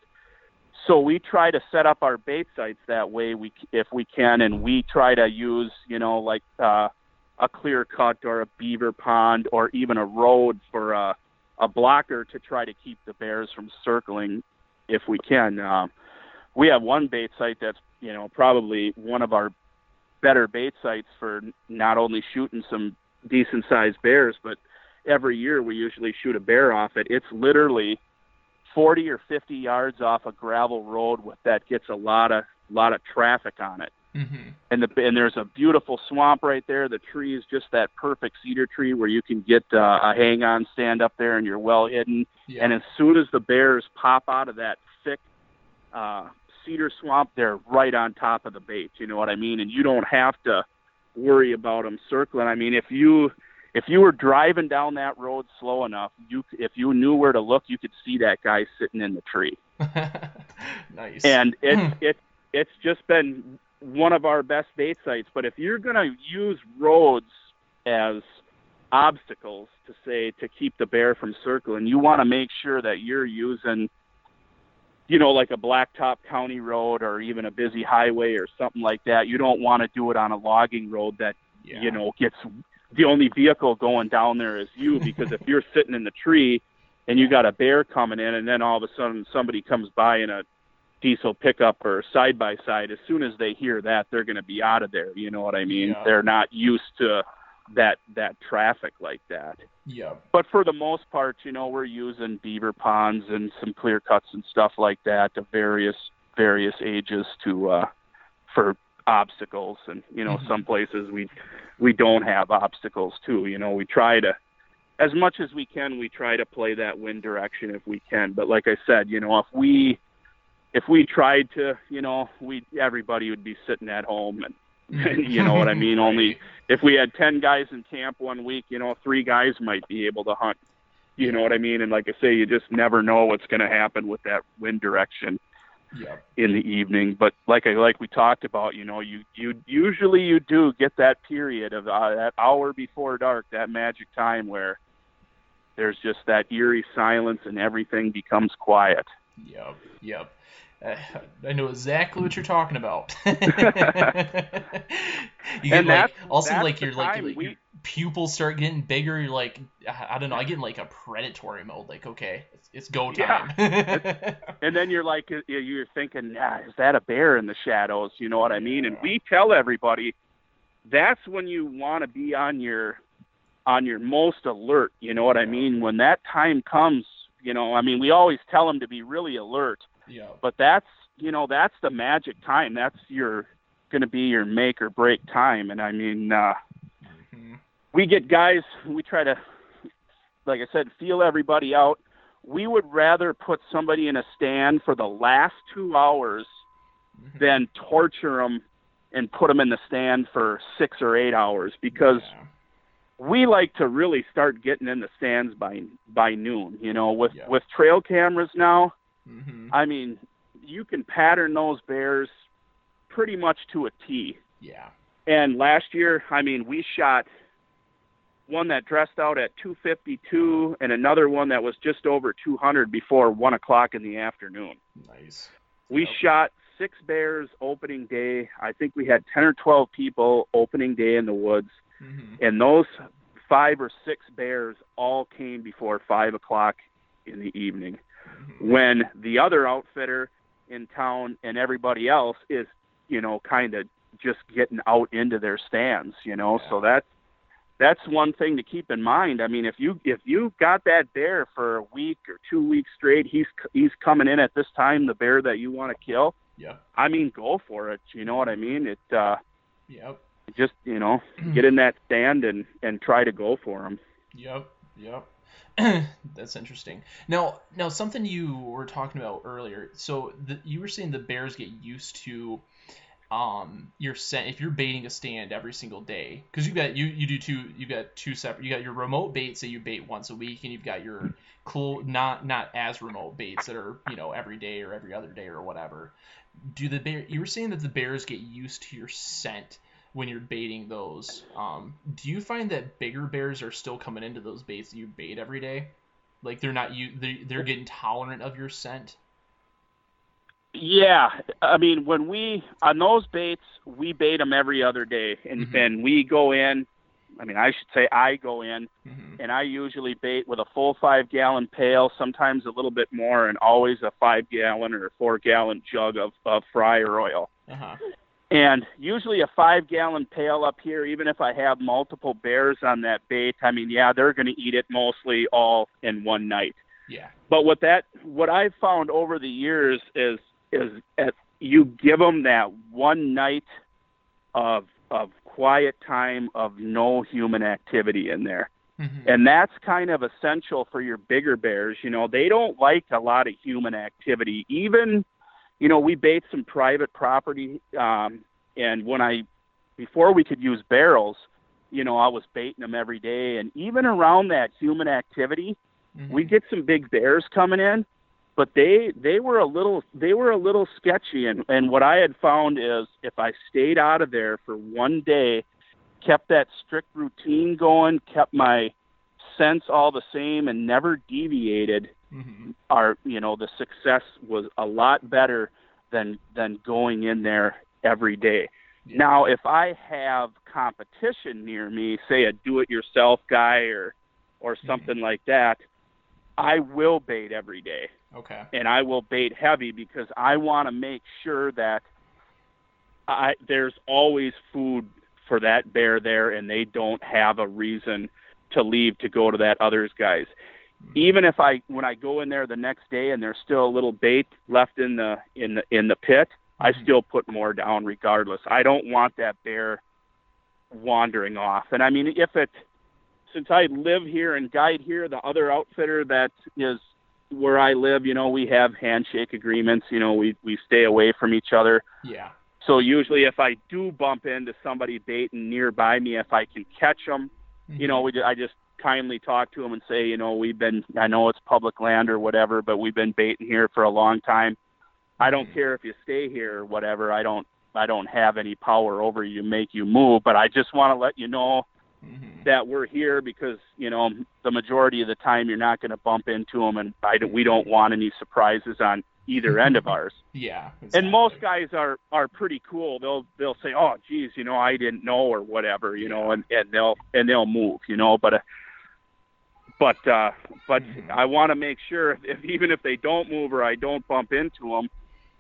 So we try to set up our bait sites that way we if we can and we try to use, you know, like uh a clear cut or a beaver pond or even a road for a a blocker to try to keep the bears from circling if we can. Um we have one bait site that's you know probably one of our better bait sites for not only shooting some decent sized bears, but every year we usually shoot a bear off it. It's literally 40 or 50 yards off a gravel road with that gets a lot of lot of traffic on it. Mm-hmm. And the and there's a beautiful swamp right there. The tree is just that perfect cedar tree where you can get uh, a hang on stand up there and you're well hidden. Yeah. And as soon as the bears pop out of that thick uh, cedar swamp, they're right on top of the bait. You know what I mean? And you don't have to worry about them circling. I mean, if you if you were driving down that road slow enough, you if you knew where to look, you could see that guy sitting in the tree. [LAUGHS] nice. And it's hmm. it it's just been one of our best bait sites. But if you're gonna use roads as obstacles to say to keep the bear from circling, you want to make sure that you're using you know, like a blacktop county road or even a busy highway or something like that. You don't want to do it on a logging road that, yeah. you know, gets the only vehicle going down there is you [LAUGHS] because if you're sitting in the tree and you got a bear coming in and then all of a sudden somebody comes by in a diesel pickup or side by side, as soon as they hear that, they're going to be out of there. You know what I mean? Yeah. They're not used to that that traffic like that. Yeah. But for the most part, you know, we're using beaver ponds and some clear cuts and stuff like that of various various ages to uh for obstacles and you know mm-hmm. some places we we don't have obstacles too you know we try to as much as we can we try to play that wind direction if we can but like i said you know if we if we tried to you know we everybody would be sitting at home and [LAUGHS] you know what I mean? Only if we had 10 guys in camp one week, you know, three guys might be able to hunt. You know what I mean? And like I say, you just never know what's going to happen with that wind direction yep. in the evening. But like I like we talked about, you know, you you usually you do get that period of uh, that hour before dark, that magic time where there's just that eerie silence and everything becomes quiet. Yep. Yep. [LAUGHS] I know exactly what you're talking about. [LAUGHS] [LAUGHS] you get and like also like your like, we... your pupils start getting bigger. You're like I don't know. I get in like a predatory mode. Like okay, it's, it's go time. Yeah. and then you're like you're thinking, ah, is that a bear in the shadows? You know what I mean? And we tell everybody that's when you want to be on your on your most alert. You know what I mean? When that time comes, you know, I mean, we always tell them to be really alert yeah. But that's you know that's the magic time. That's your going to be your make or break time. And I mean, uh, mm-hmm. we get guys. We try to, like I said, feel everybody out. We would rather put somebody in a stand for the last two hours mm-hmm. than torture them and put them in the stand for six or eight hours because. Yeah we like to really start getting in the stands by by noon. You know, with yeah. with trail cameras now, Mm-hmm. I mean, you can pattern those bears pretty much to a T. Yeah. And last year, I mean, we shot one that dressed out at 252 and another one that was just over 200 before one o'clock in the afternoon. Nice. We shot six bears opening day. I think we had 10 or 12 people opening day in the woods, mm-hmm. and those five or six bears all came before five o'clock in the evening when the other outfitter in town and everybody else is, you know, kind of just getting out into their stands, you know. Yeah. So that's that's one thing to keep in mind. I mean, if you if you got that bear for a week or two weeks straight, he's he's coming in at this time, the bear that you want to kill. Yeah. I mean, go for it. You know what I mean? It. uh Yep. just you know [CLEARS THROAT] get in that stand and and try to go for him. Yep, yep. [CLEARS THROAT] That's interesting. Now, now something you were talking about earlier. So the, you were saying the bears get used to um your set if you're baiting a stand every single day because you got you you do two you got two separate you got your remote baits that you bait once a week and you've got your cool not not as remote baits that are you know every day or every other day or whatever do the bear you were saying that the bears get used to your scent when you're baiting those um do you find that bigger bears are still coming into those baits that you bait every day like they're not you they're, they're getting tolerant of your scent yeah, I mean when we on those baits, we bait them every other day, and mm-hmm. and we go in. I mean, I should say I go in, mm-hmm. and I usually bait with a full five gallon pail, sometimes a little bit more, and always a five gallon or four gallon jug of of fryer oil. Uh-huh. And usually a five gallon pail up here, even if I have multiple bears on that bait, I mean, yeah, they're going to eat it mostly all in one night. Yeah. But what that what I've found over the years is is at, you give them that one night of of quiet time of no human activity in there. Mm-hmm. And that's kind of essential for your bigger bears. You know, they don't like a lot of human activity. Even, you know, we bait some private property. Um, and when I, before we could use barrels, you know, I was baiting them every day. And even around that human activity, mm-hmm. we get some big bears coming in but they they were a little they were a little sketchy and and what I had found is if I stayed out of there for one day kept that strict routine going kept my sense all the same and never deviated mm-hmm. our you know the success was a lot better than than going in there every day yeah. now if I have competition near me say a do it yourself guy or or mm-hmm. something mm-hmm. like that I will bait every day Okay. And I will bait heavy because I want to make sure that I there's always food for that bear there and they don't have a reason to leave to go to that other's guys. Even if I when I go in there the next day and there's still a little bait left in the in the in the pit, I mm-hmm. still put more down regardless. I don't want that bear wandering off. And I mean if it since I live here and guide here, the other outfitter that is where I live, you know, we have handshake agreements. You know, we we stay away from each other. Yeah. So usually, if I do bump into somebody baiting nearby me, if I can catch them, mm-hmm. you know, we I just kindly talk to them and say, you know, we've been, I know it's public land or whatever, but we've been baiting here for a long time. I don't mm-hmm. care if you stay here or whatever. I don't, I don't have any power over you, make you move, but I just want to let you know mm-hmm. that we're here because you know the majority of the time you're not going to bump into them, and I we don't want any surprises on either end of [LAUGHS] ours. Yeah. Exactly. And most guys are are pretty cool. They'll they'll say, "Oh, geez, you know, I didn't know," or whatever, you yeah. know, and and they'll and they'll move, you know. But uh, but uh, but mm-hmm. I want to make sure if, if even if they don't move or I don't bump into them,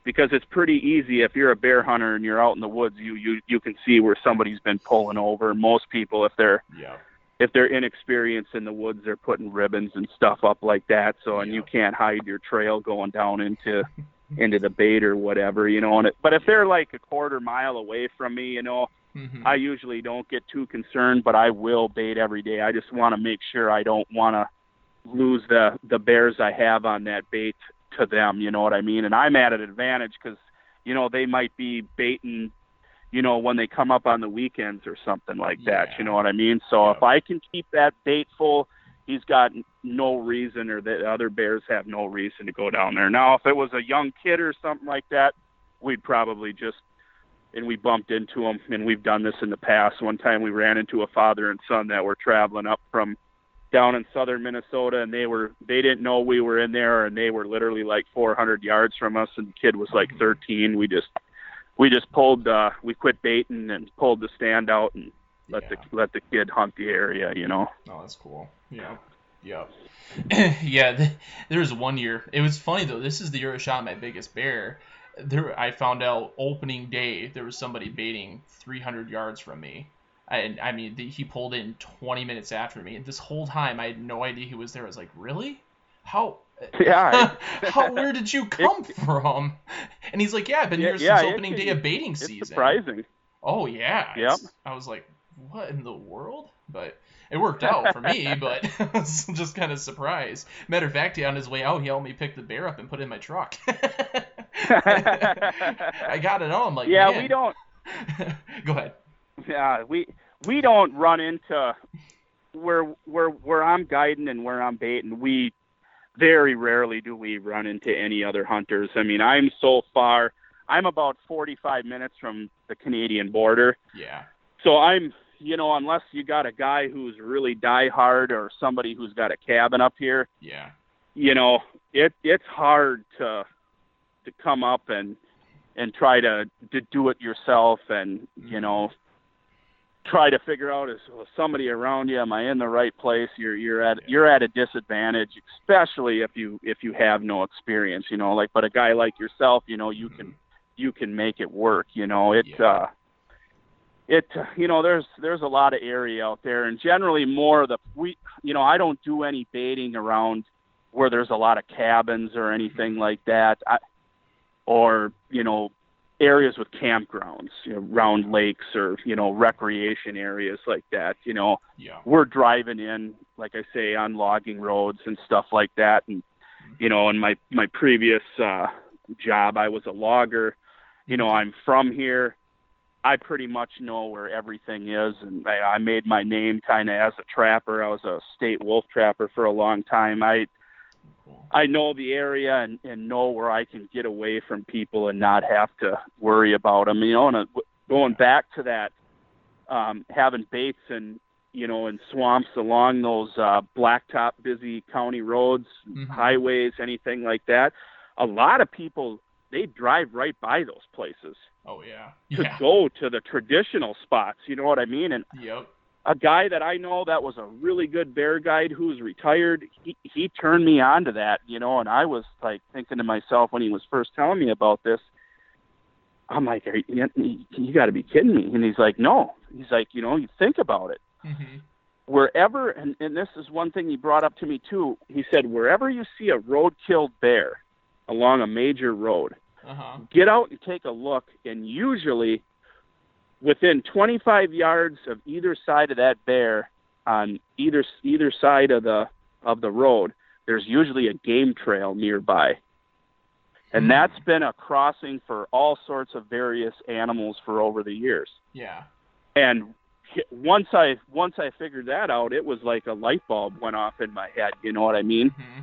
because it's pretty easy if you're a bear hunter and you're out in the woods you you you can see where somebody's been pulling over most people if they're yeah if they're inexperienced in the woods they're putting ribbons and stuff up like that so and yeah. you can't hide your trail going down into into the bait or whatever you know and it, but if they're like a quarter mile away from me you know mm-hmm. I usually don't get too concerned but I will bait every day I just want to make sure I don't want to lose the the bears I have on that bait to them. You know what I mean? And I'm at an advantage because you know they might be baiting, you know, when they come up on the weekends or something like that. You know what I mean? So yeah. if I can keep that bait full, he's got no reason, or the other bears have no reason to go down there. Now, if it was a young kid or something like that, we'd probably just and we bumped into them and we've done this in the past. One time we ran into a father and son that were traveling up from down in southern Minnesota and they were they didn't know we were in there and they were literally like 400 yards from us and the kid was like 13 we just we just pulled uh we quit baiting and pulled the stand out and let yeah. the let the kid hunt the area you know? Oh that's cool. Yeah. Yeah. Yeah. [CLEARS THROAT] Th- there was one year it was funny though this is the year I shot my biggest bear there I found out opening day there was somebody baiting 300 yards from me and I mean, the, he pulled in 20 minutes after me. And this whole time, I had no idea he was there. I was like, really? How? [LAUGHS] Yeah. [LAUGHS] how? Where did you come it, from? And he's like, yeah, I've been yeah, here since yeah, opening day of baiting it's season. surprising. Oh yeah. Yep. I was like, what in the world? But it worked out for me, [LAUGHS] but [LAUGHS] I was just kind of surprised. Matter of fact, he on his way out, he helped me pick the bear up and put it in my truck. [LAUGHS] I got it all. I'm like, yeah, Man. we don't. Go ahead. Yeah, we we don't run into where where where I'm guiding and where I'm baiting. We very rarely do we run into any other hunters. I mean, I'm so far. I'm about 45 minutes from the Canadian border. Yeah. So I'm, you know, unless you got a guy who's really diehard or somebody who's got a cabin up here. Yeah. You know, it it's hard to to come up and and try to to do it yourself and you know try to figure out is well, somebody around you am i in the right place you're you're at you're at a disadvantage especially if you if you have no experience you know like but a guy like yourself you know you can you can make it work you know it Yeah. uh it you know there's there's a lot of area out there and generally more of the we you know i don't do any baiting around where there's a lot of cabins or anything like that. I, or you know areas with campgrounds you know around lakes or you know recreation areas like that you know. Yeah. we're driving in like i say on logging roads and stuff like that and you know in my my previous uh job i was a logger. You know i'm from here i pretty much know where everything is and i, I made my name kind of as a trapper i was a state wolf trapper for a long time i I know the area and, and know where I can get away from people and not have to worry about them. You know, and uh, going back to that, um, having baits and you know in swamps along those uh, blacktop busy county roads, Mhm. highways, anything like that. A lot of people they drive right by those places Oh yeah. to Yeah. go to the traditional spots. You know what I mean? And Yep. a guy that I know that was a really good bear guide who's retired, he he turned me on to that, you know, and I was like thinking to myself when he was first telling me about this, I'm like, Are you, you got to be kidding me. And he's like, no. He's like, you know, you think about it. hmm Wherever, and, and this is one thing he brought up to me too. He said, wherever you see a road killed bear along a major road, Uh huh. get out and take a look and usually within 25 yards of either side of that bear on either either side of the of the road there's usually a game trail nearby and Hmm. that's been a crossing for all sorts of various animals for over the years Yeah. and once i once i figured that out it was like a light bulb went off in my head you know what i mean hmm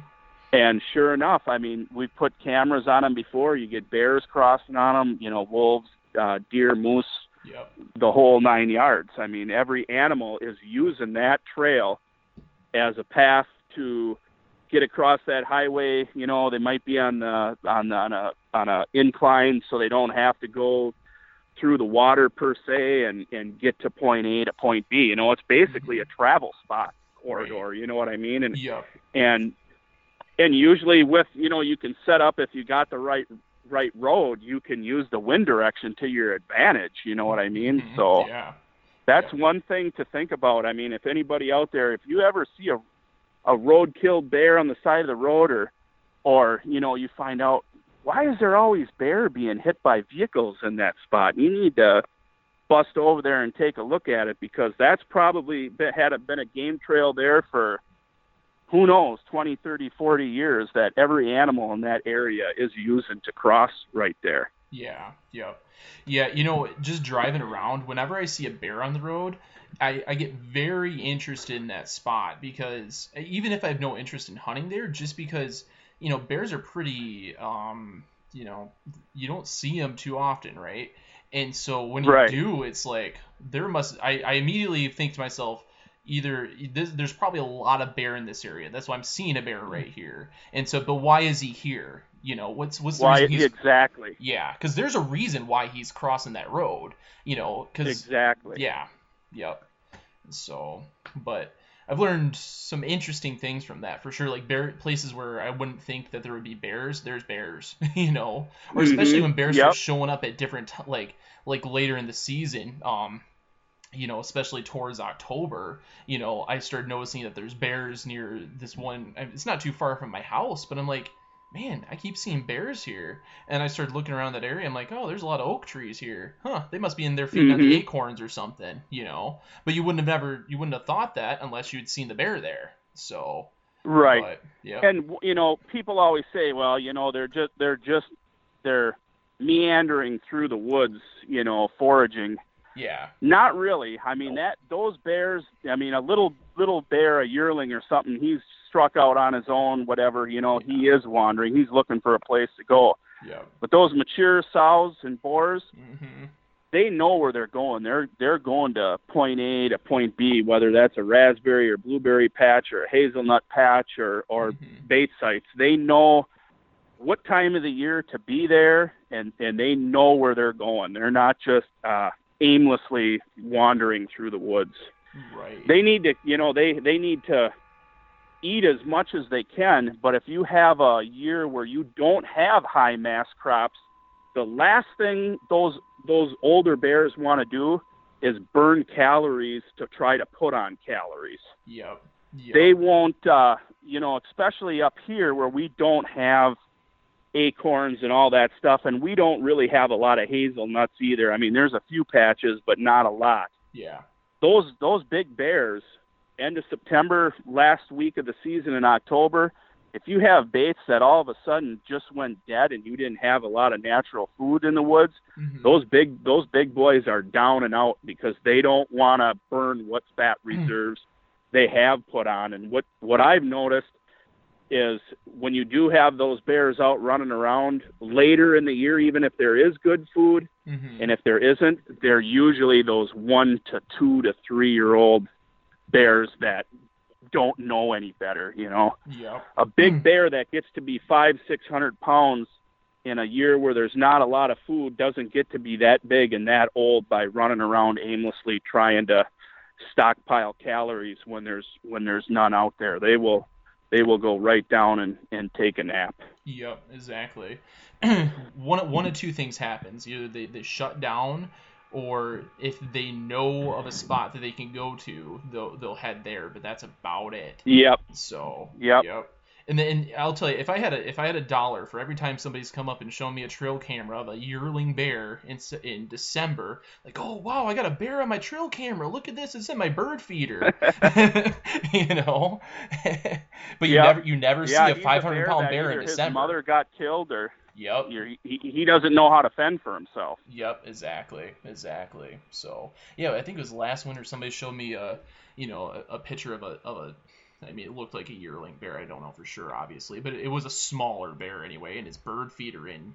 and sure enough, I mean, we've put cameras on them before. You get bears crossing on them, you know, wolves, uh, deer, moose, Yep. the whole nine yards. I mean, every animal is using that trail as a path to get across that highway. You know, they might be on the on the, on a on a incline, so they don't have to go through the water per se and and get to point A to point B. You know, it's basically a travel spot corridor. You know what I mean? And Yep. and and usually with you know you can set up if you got the right right road you can use the wind direction to your advantage you know what i mean Mhm. so Yeah. that's Yeah. one thing to think about i mean if anybody out there if you ever see a a road killed bear on the side of the road or or you know you find out why is there always bear being hit by vehicles in that spot you need to bust over there and take a look at it because that's probably been, had a, been a game trail there for who knows 20 30 40 years that every animal in that area is using to cross right there Yeah, yep. Yeah, you know, just driving around, whenever I see a bear on the road, I, I get very interested in that spot because even if I have no interest in hunting there, just because, you know, bears are pretty, um, you know, you don't see them too often, right? And so when you Right. do, it's like, there must, I, I immediately think to myself, either this, there's probably a lot of bear in this area. That's why I'm seeing a bear right here. And so, but why is he here? You know, what's what's the why reason he's exactly yeah, because there's a reason why he's crossing that road, you know. Because exactly yeah, yep. So, but I've learned some interesting things from that for sure. Like bear places where I wouldn't think that there would be bears, there's bears, [LAUGHS] you know. Or especially Mhm, when bears yep. start showing up at different like like later in the season. Um, you know, especially towards October, you know, I started noticing that there's bears near this one. It's not too far from my house, but I'm like, man, I keep seeing bears here. And I started looking around that area. I'm like, oh, there's a lot of oak trees here. Huh? They must be in there feeding mm-hmm. on the acorns or something, you know. But you wouldn't have never, you wouldn't have thought that unless you'd seen the bear there. So. Right. But, yeah. And you know, people always say, well, you know, they're just they're just they're meandering through the woods, you know, foraging. Yeah. Not really. I mean that those bears. I mean a little little bear, a yearling or something. He's struck out on his own. Whatever. You know, yeah. he is wandering. He's looking for a place to go. Yeah. But those mature sows and boars, mm-hmm. they know where they're going. They're they're going to point A to point B, whether that's a raspberry or blueberry patch or a hazelnut patch or or mm-hmm. bait sites. They know what time of the year to be there, and and they know where they're going. They're not just uh, aimlessly wandering through the woods. Right. They need to, you know, they they need to eat as much as they can. But if you have a year where you don't have high mass crops, the last thing those those older bears want to do is burn calories to try to put on calories. Yep. yep. They won't, uh, you know, especially up here where we don't have acorns and all that stuff. And we don't really have a lot of hazelnuts either. I mean, there's a few patches, but not a lot. Yeah. Those those big bears, end of September, last week of the season in October, if you have baits that all of a sudden just went dead and you didn't have a lot of natural food in the woods, mm-hmm. those big those big boys are down and out because they don't want to burn what fat hmm. reserves mm. they have put on. And what what I've noticed is when you do have those bears out running around later in the year, even if there is good food, mm-hmm. and if there isn't, they're usually those one to two to three year old bears that don't know any better. You know, yep. a big hmm. bear that gets to be five, six hundred pounds in a year where there's not a lot of food doesn't get to be that big and that old by running around aimlessly trying to stockpile calories when there's when there's none out there. They will they will go right down and, and take a nap. Yep, exactly. [CLEARS THROAT] one one of two things happens: either they, they shut down, or if they know of a spot that they can go to, they'll they'll head there. But that's about it. Yep. So. Yep. Yep. And then I'll tell you, if I had a if I had a dollar for every time somebody's come up and shown me a trail camera of a yearling bear in in December, like, oh wow, I got a bear on my trail camera. Look at this, it's in my bird feeder. [LAUGHS] [LAUGHS] you know, [LAUGHS] but you never you never yeah, see a 500 pound bear in December. His mother got killed, or Yep. He, he doesn't know how to fend for himself. Yep, exactly, exactly. So yeah, I think it was last winter somebody showed me a, you know, a, a picture of a of a I mean, it looked like a yearling bear. I don't know for sure, obviously, but it was a smaller bear anyway, and his bird feeder in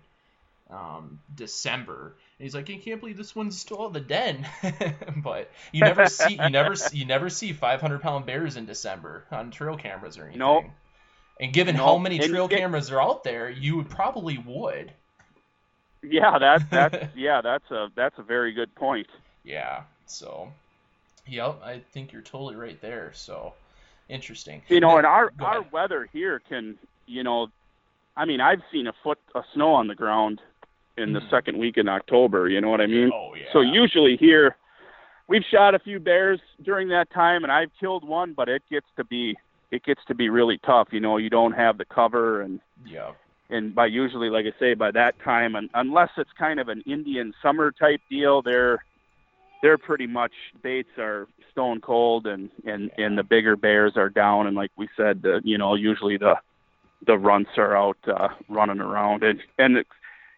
um, December. And he's like, I can't believe this one's still at the den. [LAUGHS] but you never [LAUGHS] see you never you never see 500 pound bears in December on trail cameras or anything. Nope. And given nope. how many trail and, cameras are out there, you would probably would. Yeah, that [LAUGHS] that's yeah, that's a that's a very good point. Yeah. So, yep, I think you're totally right there. So, Interesting. You know, and our our weather here can, you know, I mean, I've seen a foot of snow on the ground in the mm. second week in October. You know what I mean? Oh yeah. So usually here, we've shot a few bears during that time, and I've killed one, but it gets to be it gets to be really tough. You know, you don't have the cover, and yeah. And by usually, like I say, by that time, and unless it's kind of an Indian summer type deal, they're they're pretty much baits are stone cold and and and the bigger bears are down. And like we said the you know usually the the runts are out uh, running around. And and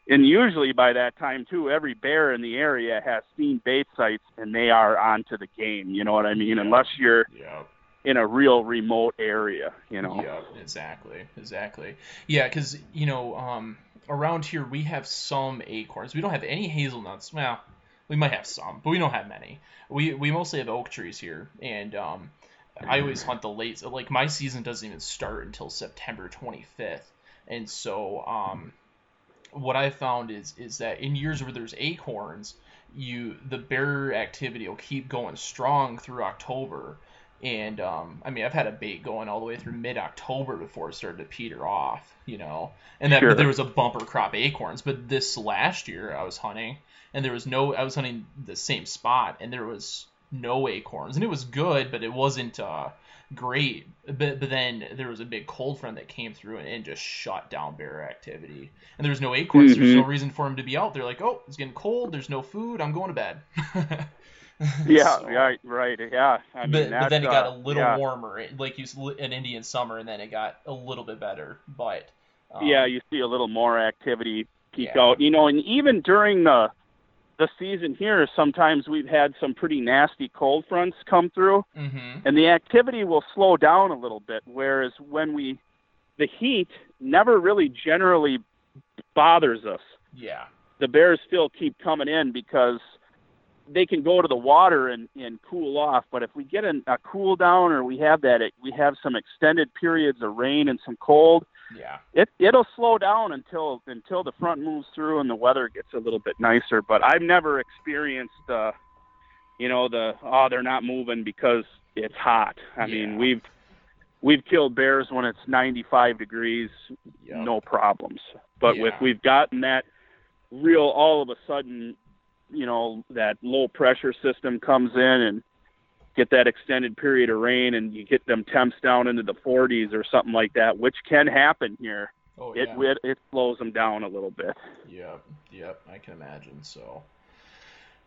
and usually by that time too every bear in the area has seen bait sites and they are onto the game. You know what i mean? Yeah. unless you're yeah. in a real remote area you know? Yeah exactly. Exactly. Yeah because you know um around here we have some acorns. We don't have any hazelnuts. Well we might have some, but we don't have many. We we mostly have oak trees here, and um, I always hunt the late. Like my season doesn't even start until September 25th, and so um, what I found is is that in years where there's acorns, you the bear activity will keep going strong through October. And um, I mean, I've had a bait going all the way through mid October before it started to peter off, you know. And then sure. there was a bumper crop acorns. But this last year I was hunting, and there was no I was hunting the same spot and there was no acorns and it was good but it wasn't uh great. But but then there was a big cold front that came through and, and just shut down bear activity. And there was no acorns. Mm-hmm. There's no reason for them to be out. They're like, oh, it's getting cold. There's no food. I'm going to bed. [LAUGHS] yeah, so, yeah, right, yeah. I mean, but, but, then it got uh, a little yeah. warmer, like you an Indian summer, and then it got a little bit better. But um, yeah, you see a little more activity peak yeah. out. You know, and even during the the season here, sometimes we've had some pretty nasty cold fronts come through, mm-hmm. and the activity will slow down a little bit. Whereas when we, the heat never really generally bothers us. Yeah. The bears still keep coming in because they can go to the water and, and cool off. But if we get a, a cool down or we have that, we have some extended periods of rain and some cold, yeah. It it'll slow down until until the front moves through and the weather gets a little bit nicer. But I've never experienced uh you know, the oh they're not moving because it's hot. I yeah. mean we've we've killed bears when it's ninety five degrees, yep. no problems. But yeah. if we've gotten that real all of a sudden, you know, that low pressure system comes in and get that extended period of rain and you get them temps down into the 40s or something like that, which can happen here. Oh, yeah. it, it it slows them down a little bit. Yep, yep, I can imagine. So,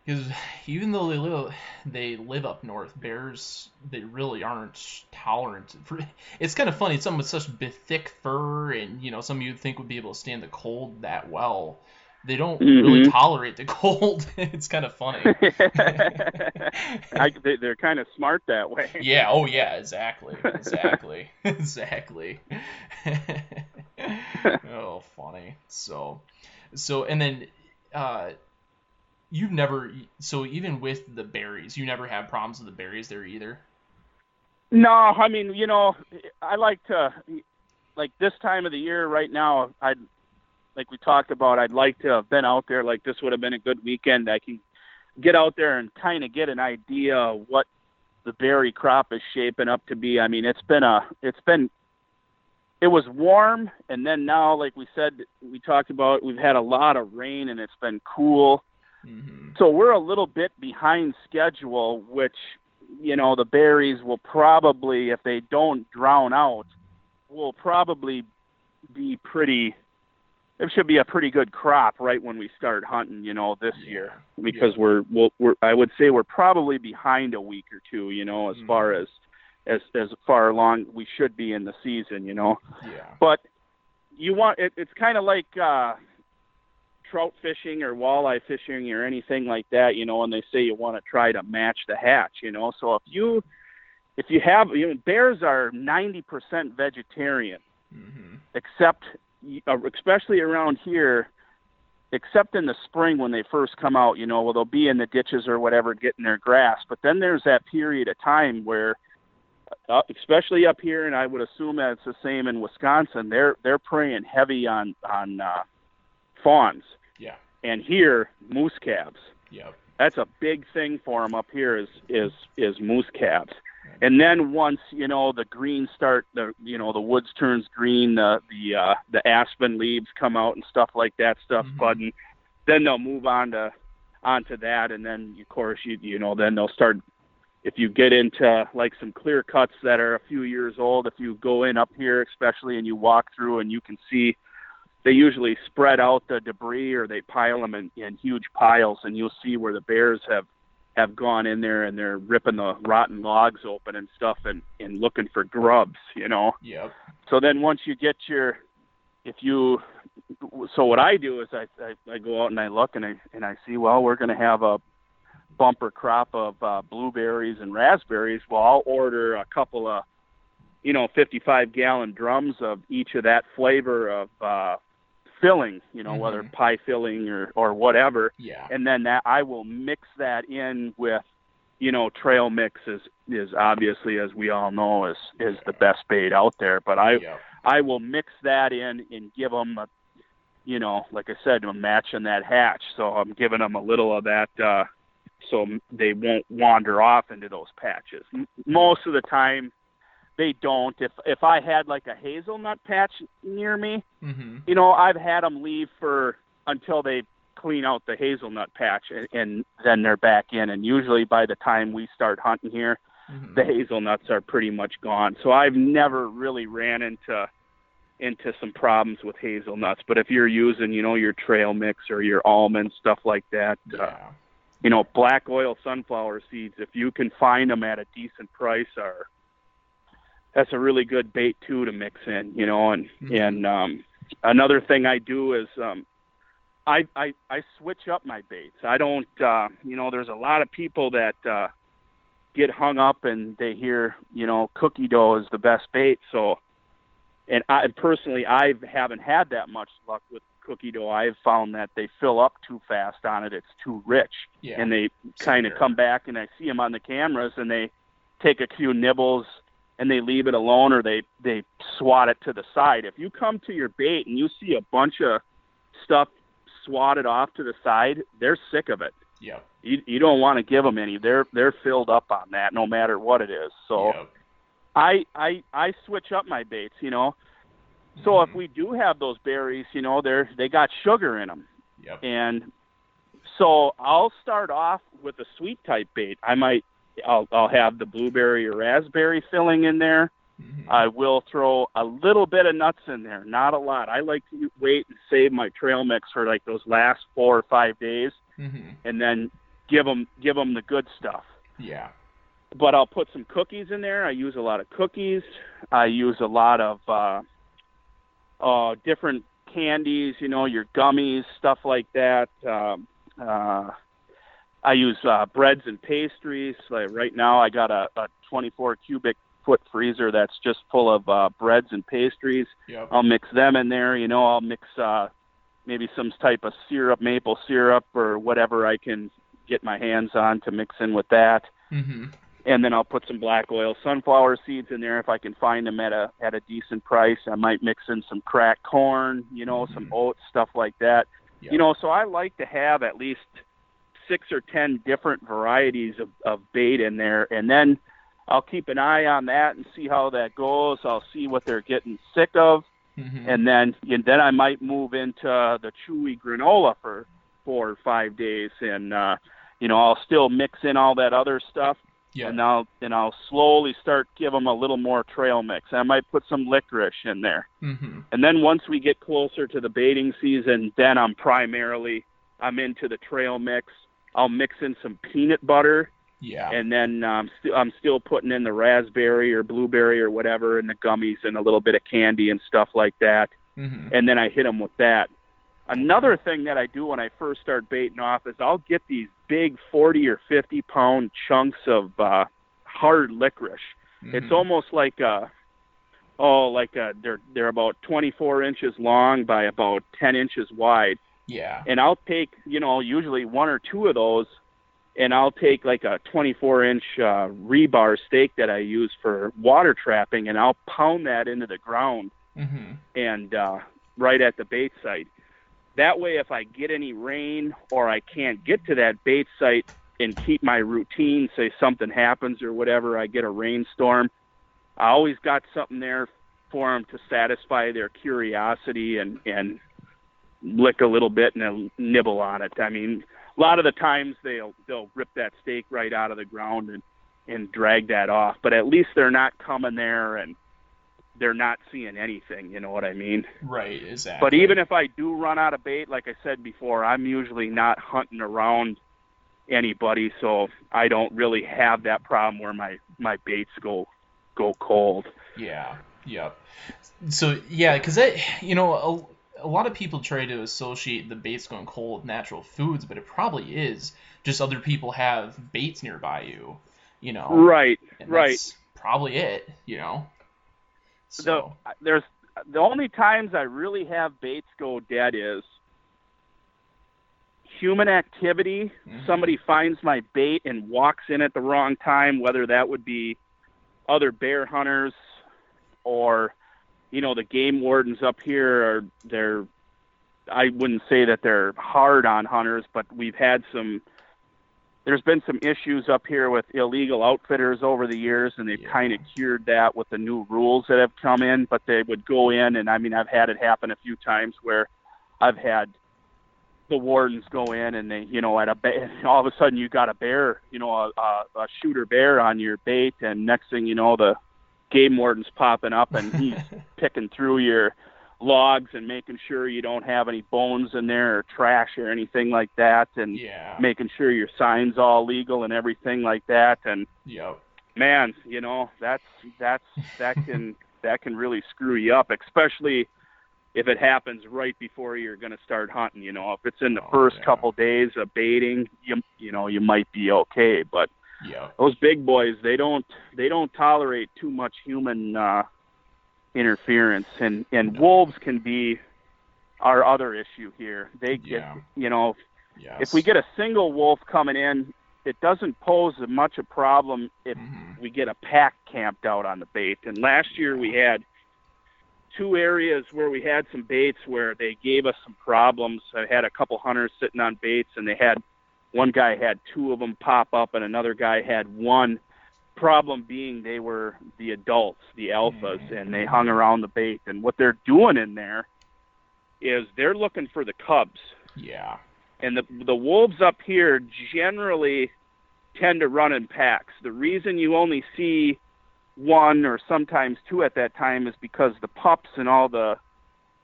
because even though they live they live up north, bears they really aren't tolerant. For, it's kind of funny. Some with such thick fur and you know some you'd think would be able to stand the cold that well they don't mm-hmm. really tolerate the [LAUGHS] cold. it's kind of funny. [LAUGHS] [LAUGHS] I, they, are kind of smart that way. Yeah. Oh, yeah. Exactly. Exactly. exactly. oh, funny. So, so, and then, uh, you've never. So even with the berries, you never have problems with the berries there either. No, I mean, you know, I like to like this time of the year right now. I'd like we talked about, I'd like to have been out there. Like this would have been a good weekend. I can get out there and kind of get an idea of what the berry crop is shaping up to be. I mean, it's been a, it's been, it was warm, and then now, like we said, we talked about, we've had a lot of rain, and it's been cool. Mm-hmm. So we're a little bit behind schedule, which you know the berries will probably, if they don't drown out, will probably be pretty it should be a pretty good crop right when we start hunting, you know, this yeah. year because yeah. we're, we'll, we're I would say we're probably behind a week or two, you know, as mm-hmm. far as as as far along we should be in the season, you know. Yeah. But you want it, it's kind of like uh trout fishing or walleye fishing or anything like that, you know, and they say you want to try to match the hatch, you know. So if you if you have you know bears are 90% vegetarian. Mm-hmm. Except especially around here, except in the spring when they first come out, you know, well they'll be in the ditches or whatever getting their grass. But then there's that period of time where, uh, especially up here, and I would assume that it's the same in Wisconsin. They're they're preying heavy on on uh, fawns. Yeah. And here, moose calves. Yeah. That's a big thing for them up here is is is moose calves and then once you know the greens start the you know the woods turns green the the uh the aspen leaves come out and stuff like that stuff mm-hmm. budding then they'll move on to onto that and then of course you you know then they'll start if you get into like some clear cuts that are a few years old if you go in up here especially and you walk through and you can see they usually spread out the debris or they pile them in, in huge piles and you'll see where the bears have have gone in there and they're ripping the rotten logs open and stuff and and looking for grubs, you know. Yep. So then once you get your if you so what I do is I I, I go out and I look and I and I see well we're going to have a bumper crop of uh, blueberries and raspberries. Well, I'll order a couple of you know 55 gallon drums of each of that flavor of uh filling, you know, mm-hmm. whether pie filling or or whatever. Yeah. And then that I will mix that in with, you know, trail mix is is obviously as we all know is is the best bait out there. But I yeah. I will mix that in and give them, a, you know, like I said, I'm matching that hatch. So I'm giving them a little of that. uh so they won't wander off into those patches. Most of the time, they don't. If if I had like a hazelnut patch near me, mm-hmm. you know, I've had them leave for until they clean out the hazelnut patch, and, and then they're back in. And usually by the time we start hunting here, mm-hmm. the hazelnuts are pretty much gone. So I've never really ran into into some problems with hazelnuts. But if you're using, you know, your trail mix or your almond stuff like that, uh, yeah. uh, you know, black oil sunflower seeds, if you can find them at a decent price, are that's a really good bait too to mix in, you know. And mm-hmm. and um, another thing I do is um, I, I I switch up my baits. I don't, uh, you know, there's a lot of people that uh, get hung up and they hear, you know, cookie dough is the best bait. So, and I personally, I haven't had that much luck with cookie dough. I've found that they fill up too fast on it. It's too rich, yeah. and they kind of come back and I see them on the cameras and they take a few nibbles and they leave it alone or they they swat it to the side. If you come to your bait and you see a bunch of stuff swatted off to the side, they're sick of it. Yeah. You you don't want to give them any. They're they're filled up on that no matter what it is. So yep. I I I switch up my baits, you know. So mm-hmm. if we do have those berries, you know, they're they got sugar in them. Yep. And so I'll start off with a sweet type bait. I might I'll I'll have the blueberry or raspberry filling in there. Mm-hmm. I will throw a little bit of nuts in there, not a lot. I like to wait and save my trail mix for like those last four or five days, mm-hmm. and then give them give them the good stuff. Yeah. But I'll put some cookies in there. I use a lot of cookies. I use a lot of uh, uh, different candies. You know, your gummies, stuff like that. Um, uh, I use uh, breads and pastries. Like right now, I got a, a 24 cubic foot freezer that's just full of uh, breads and pastries. Yep. I'll mix them in there. You know, I'll mix uh, maybe some type of syrup, maple syrup, or whatever I can get my hands on to mix in with that. Mm-hmm. And then I'll put some black oil sunflower seeds in there if I can find them at a at a decent price. I might mix in some cracked corn, you know, mm-hmm. some oats, stuff like that. Yep. You know, so I like to have at least six or ten different varieties of, of bait in there, and then I'll keep an eye on that and see how that goes. I'll see what they're getting sick of, mm-hmm. and then and then I might move into the chewy granola for four or five days, and uh, you know I'll still mix in all that other stuff, yeah. and I'll and I'll slowly start give them a little more trail mix. I might put some licorice in there, mm-hmm. and then once we get closer to the baiting season, then I'm primarily I'm into the trail mix. I'll mix in some peanut butter yeah. And then um, st- I'm still putting in the raspberry or blueberry or whatever and the gummies and a little bit of candy and stuff like that. Mm-hmm. And then I hit them with that. Another thing that I do when I first start baiting off is I'll get these big 40 or 50 pound chunks of uh, hard licorice. Mm-hmm. It's almost like a, oh, like a, they're they're about 24 inches long by about 10 inches wide. Yeah. And I'll take, you know, usually one or two of those and I'll take like a 24 inch uh, rebar stake that I use for water trapping, and I'll pound that into the ground mm-hmm. and uh, right at the bait site. That way, if I get any rain or I can't get to that bait site and keep my routine, say something happens or whatever, I get a rainstorm, I always got something there for them to satisfy their curiosity and and lick a little bit and nibble on it. I mean, a lot of the times they'll they'll rip that stake right out of the ground and and drag that off. But at least they're not coming there and they're not seeing anything. You know what I mean? Right. Exactly. But even if I do run out of bait, like I said before, I'm usually not hunting around anybody, so I don't really have that problem where my my baits go go cold. Yeah. Yep. So yeah, because that you know a lot of people try to associate the baits going cold with natural foods, but it probably is just other people have baits nearby you, you know. Right, right. probably it, you know. So the, there's the only times I really have baits go dead is human activity. Mm-hmm. Somebody finds my bait and walks in at the wrong time, whether that would be other bear hunters or you know the game wardens up here are they're I wouldn't say that they're hard on hunters, but we've had some there's been some issues up here with illegal outfitters over the years and they've yeah. kind of cured that with the new rules that have come in, but they would go in and I mean I've had it happen a few times where I've had the wardens go in and they, you know, at a [LAUGHS] all of a sudden you got a bear, you know, a, a, a shooter bear on your bait, and next thing you know, the game warden's popping up and he's [LAUGHS] picking through your logs and making sure you don't have any bones in there or trash or anything like that, and yeah. making sure your sign's all legal and everything like that. And yep. man, you know, that's that's that can [LAUGHS] that can really screw you up, especially if it happens right before you're going to start hunting. You know, if it's in the oh, first yeah. couple days of baiting, you you know you might be okay, but yeah. those big boys they don't they don't tolerate too much human uh, interference, and and No. wolves can be our other issue here. They get Yeah. you know Yes. if we get a single wolf coming in, it doesn't pose as much a problem if Mhm. we get a pack camped out on the bait. And last year we had two areas where we had some baits where they gave us some problems. I had a couple hunters sitting on baits, and they had one guy had two of them pop up, and another guy had one. Problem being they were the adults, the alphas, mm-hmm. and they hung around the bait. And what they're doing in there is they're looking for the cubs Yeah. and the the wolves up here generally tend to run in packs. The reason you only see one or sometimes two at that time is because the pups and all the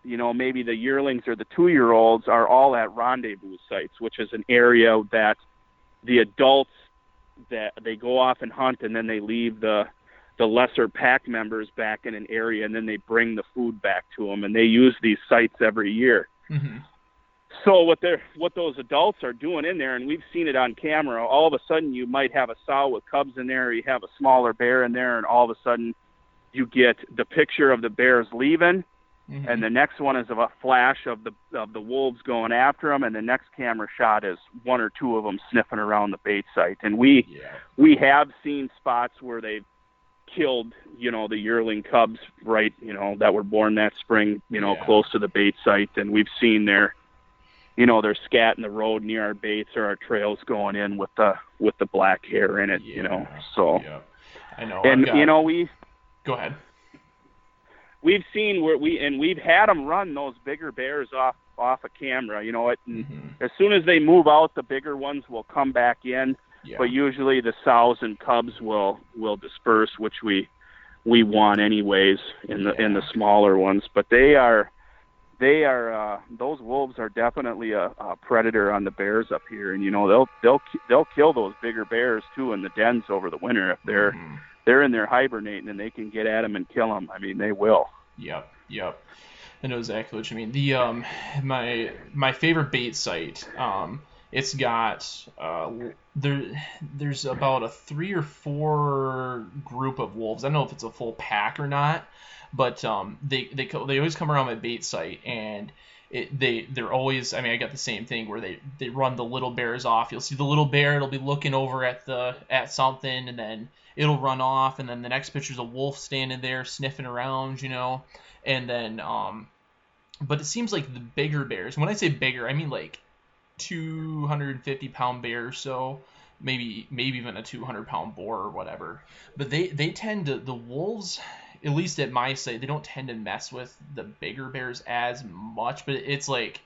you know maybe the yearlings or the two year olds are all at rendezvous sites, which is an area that the adults that they go off and hunt and then they leave the the lesser pack members back in an area and then they bring the food back to them and they use these sites every year. hmm So what they're what those adults are doing in there, and we've seen it on camera. All of a sudden, you might have a sow with cubs in there, or you have a smaller bear in there, and all of a sudden, you get the picture of the bears leaving, hmm and the next one is of a flash of the of the wolves going after them, and the next camera shot is one or two of them sniffing around the bait site. And we yeah. we have seen spots where they've killed, you know, the yearling cubs right, you know, that were born that spring, you know, Yeah. close to the bait site, and we've seen their, you know, they're scatting the road near our baits or our trails going in with the with the black hair in it, you know. So Yep. I know. and got- you know we Go ahead. We've seen where we and we've had them run those bigger bears off off a camera, you know. It and hmm as soon as they move out, the bigger ones will come back in. Yeah. but usually the sows and cubs will will disperse, which we we want anyways in the in the smaller ones. But they are they are uh, those wolves are definitely a, a predator on the bears up here, and you know they'll they'll they'll kill those bigger bears too in the dens over the winter if they're Mhm. They're in there hibernating and they can get at them and kill them. I mean they will. Yep, yep. I know exactly what you mean. The um, my my favorite bait site. Um, it's got uh, there. There's about a three or four group of wolves. I don't know if it's a full pack or not, but um, they they they always come around my bait site and. It, they they're always I mean I got the same thing where they they run the little bears off. You'll see the little bear. It'll be looking over at the at something and then it'll run off and then the next picture's a wolf standing there sniffing around, you know and then um but it seems like the bigger bears when i say bigger i mean like 250 pound bear or so maybe maybe even a 200 pound boar or whatever but they they tend to the wolves at least at my site they don't tend to mess with the bigger bears as much but it's like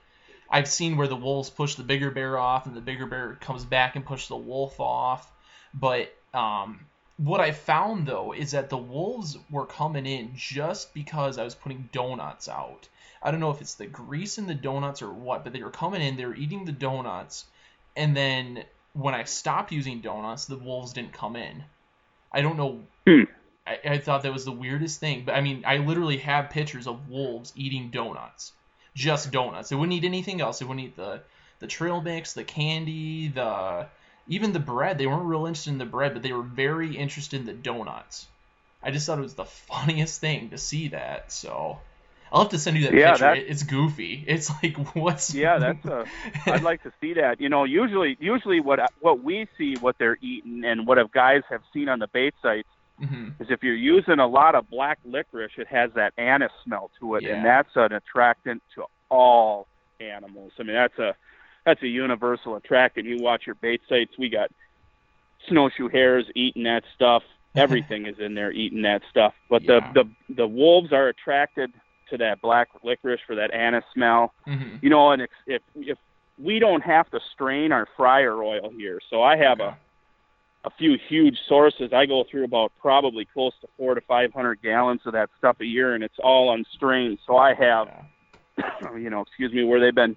i've seen where the wolves push the bigger bear off and the bigger bear comes back and push the wolf off but um what I found though is that the wolves were coming in just because I was putting donuts out. I don't know if it's the grease in the donuts or what, but they were coming in, they were eating the donuts, and then when I stopped using donuts, the wolves didn't come in. I don't know. Hmm. I, I thought that was the weirdest thing, but I mean, I literally have pictures of wolves eating donuts, just donuts. They wouldn't eat anything else. They wouldn't eat the the trail mix, the candy, the even the bread. They weren't real interested in the bread, but they were very interested in the donuts. I just thought it was the [LAUGHS] funniest thing to see that. So I'll have to send you that Yeah, picture. It's goofy. It's like [LAUGHS] what's Yeah, that's a. I'd like to see that. You know, usually usually what what we see what they're eating and what guys have seen on the bait sites hmm is if you're using a lot of black licorice, it has that anise smell to it, Yeah. and that's an attractant to all animals. I mean, that's a that's a universal attractant. You watch your bait sites, we got snowshoe hares eating that stuff. [LAUGHS] Everything is in there eating that stuff. But Yeah. the, the the wolves are attracted to that black licorice for that anise smell. hmm You know, and if if, if we don't have to strain our fryer oil here. So I have a a few huge sources. I go through about probably close to four to five hundred gallons of that stuff a year, and it's all unstrained. So I have, [COUGHS] you know, excuse me, where they've been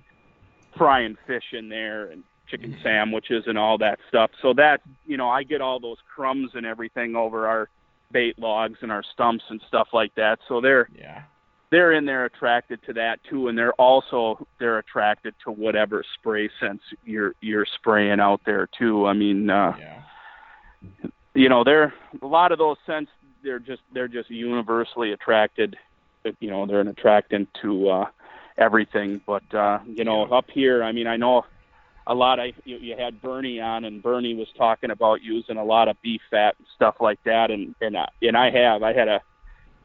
frying fish in there and chicken mm-hmm. sandwiches and all that stuff. So that, you know, I get all those crumbs and everything over our bait logs and our stumps and stuff like that. So they're yeah they're in there attracted to that too, and they're also they're attracted to whatever spray scents you're you're spraying out there too. I mean, uh, yeah. You know, they're a lot of those scents. They're just they're just universally attracted. You know, they're an attractant to uh, everything. But uh, you know, yeah. up here, I mean, I know a lot. I you, you had Bernie on, and Bernie was talking about using a lot of beef fat and stuff like that, and and uh, and I have. I had a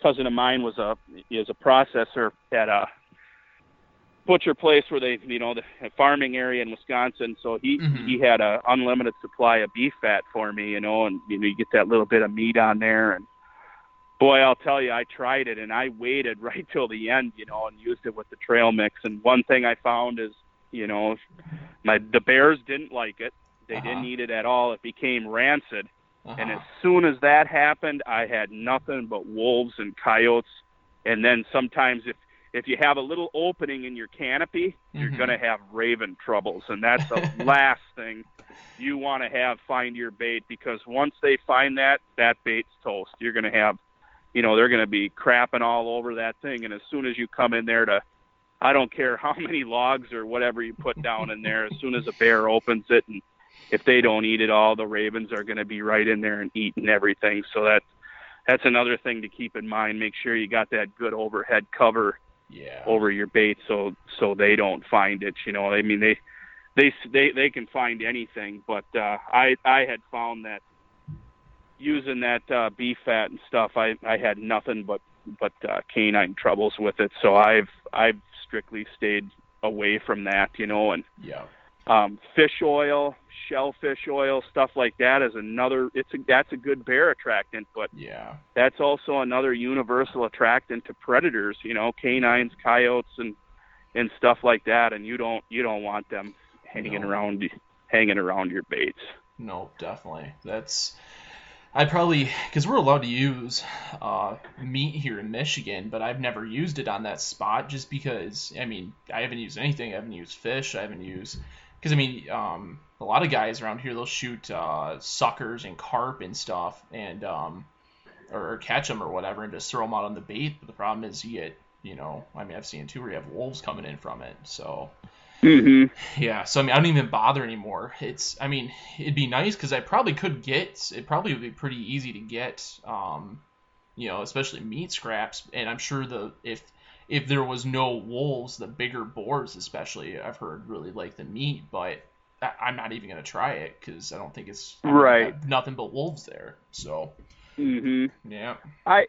cousin of mine was a is a processor at a butcher place where they you know the farming area in Wisconsin so he mm-hmm. he had a unlimited supply of beef fat for me you know and you know you get that little bit of meat on there and boy I'll tell you I tried it and I waited [LAUGHS] right till the end you know and used it with the trail mix and one thing I found is you know my the bears didn't like it they uh-huh. didn't eat it at all it became rancid uh-huh. And as soon as that happened, I had nothing but wolves and coyotes. And then sometimes if if you have a little opening in your canopy, you're mm-hmm. going to have raven troubles, and that's the [LAUGHS] last thing you want to have find your bait because once they find that, that bait's toast. You're going to have, you know, they're going to be crapping all over that thing, and as soon as you come in there to, I don't care how [LAUGHS] many logs or whatever you put down in there, as soon as a bear opens it and if they don't eat it all, the ravens are going to be right in there and eating everything. So that that's another thing to keep in mind. Make sure you got that good overhead cover yeah. over your bait, so so they don't find it. You know, I mean they they they they can find anything, but uh, I I had found that using that uh, beef fat and stuff, I I had nothing but but uh, canine troubles with it. So I've I've strictly stayed away from that. You know, and yeah um, fish oil, shellfish oil, stuff like that is another. It's a, that's a good bear attractant, but yeah, that's also another universal attractant to predators. You know, canines, coyotes, and and stuff like that. And you don't you don't want them hanging no. around hanging around your baits. No, definitely. That's I probably because we're allowed to use uh, meat here in Michigan, but I've never used it on that spot just because I mean I haven't used anything. I haven't used fish. I haven't used because I mean, um, a lot of guys around here they'll shoot uh, suckers and carp and stuff, and um, or, or, catch them or whatever, and just throw them out on the bait. But the problem is you get, you know, I mean, I've seen too where you have wolves coming in from it. So mm-hmm. yeah, so I mean, I don't even bother anymore. It's, I mean, it'd be nice because I probably could get. It probably would be pretty easy to get. Um, you know, especially meat scraps, and I'm sure the if if there was no wolves, the bigger boars, especially, I've heard really like the meat, but I, am not even gonna try it because I don't think it's right. Nothing but wolves there. So. Mhm. Yeah. I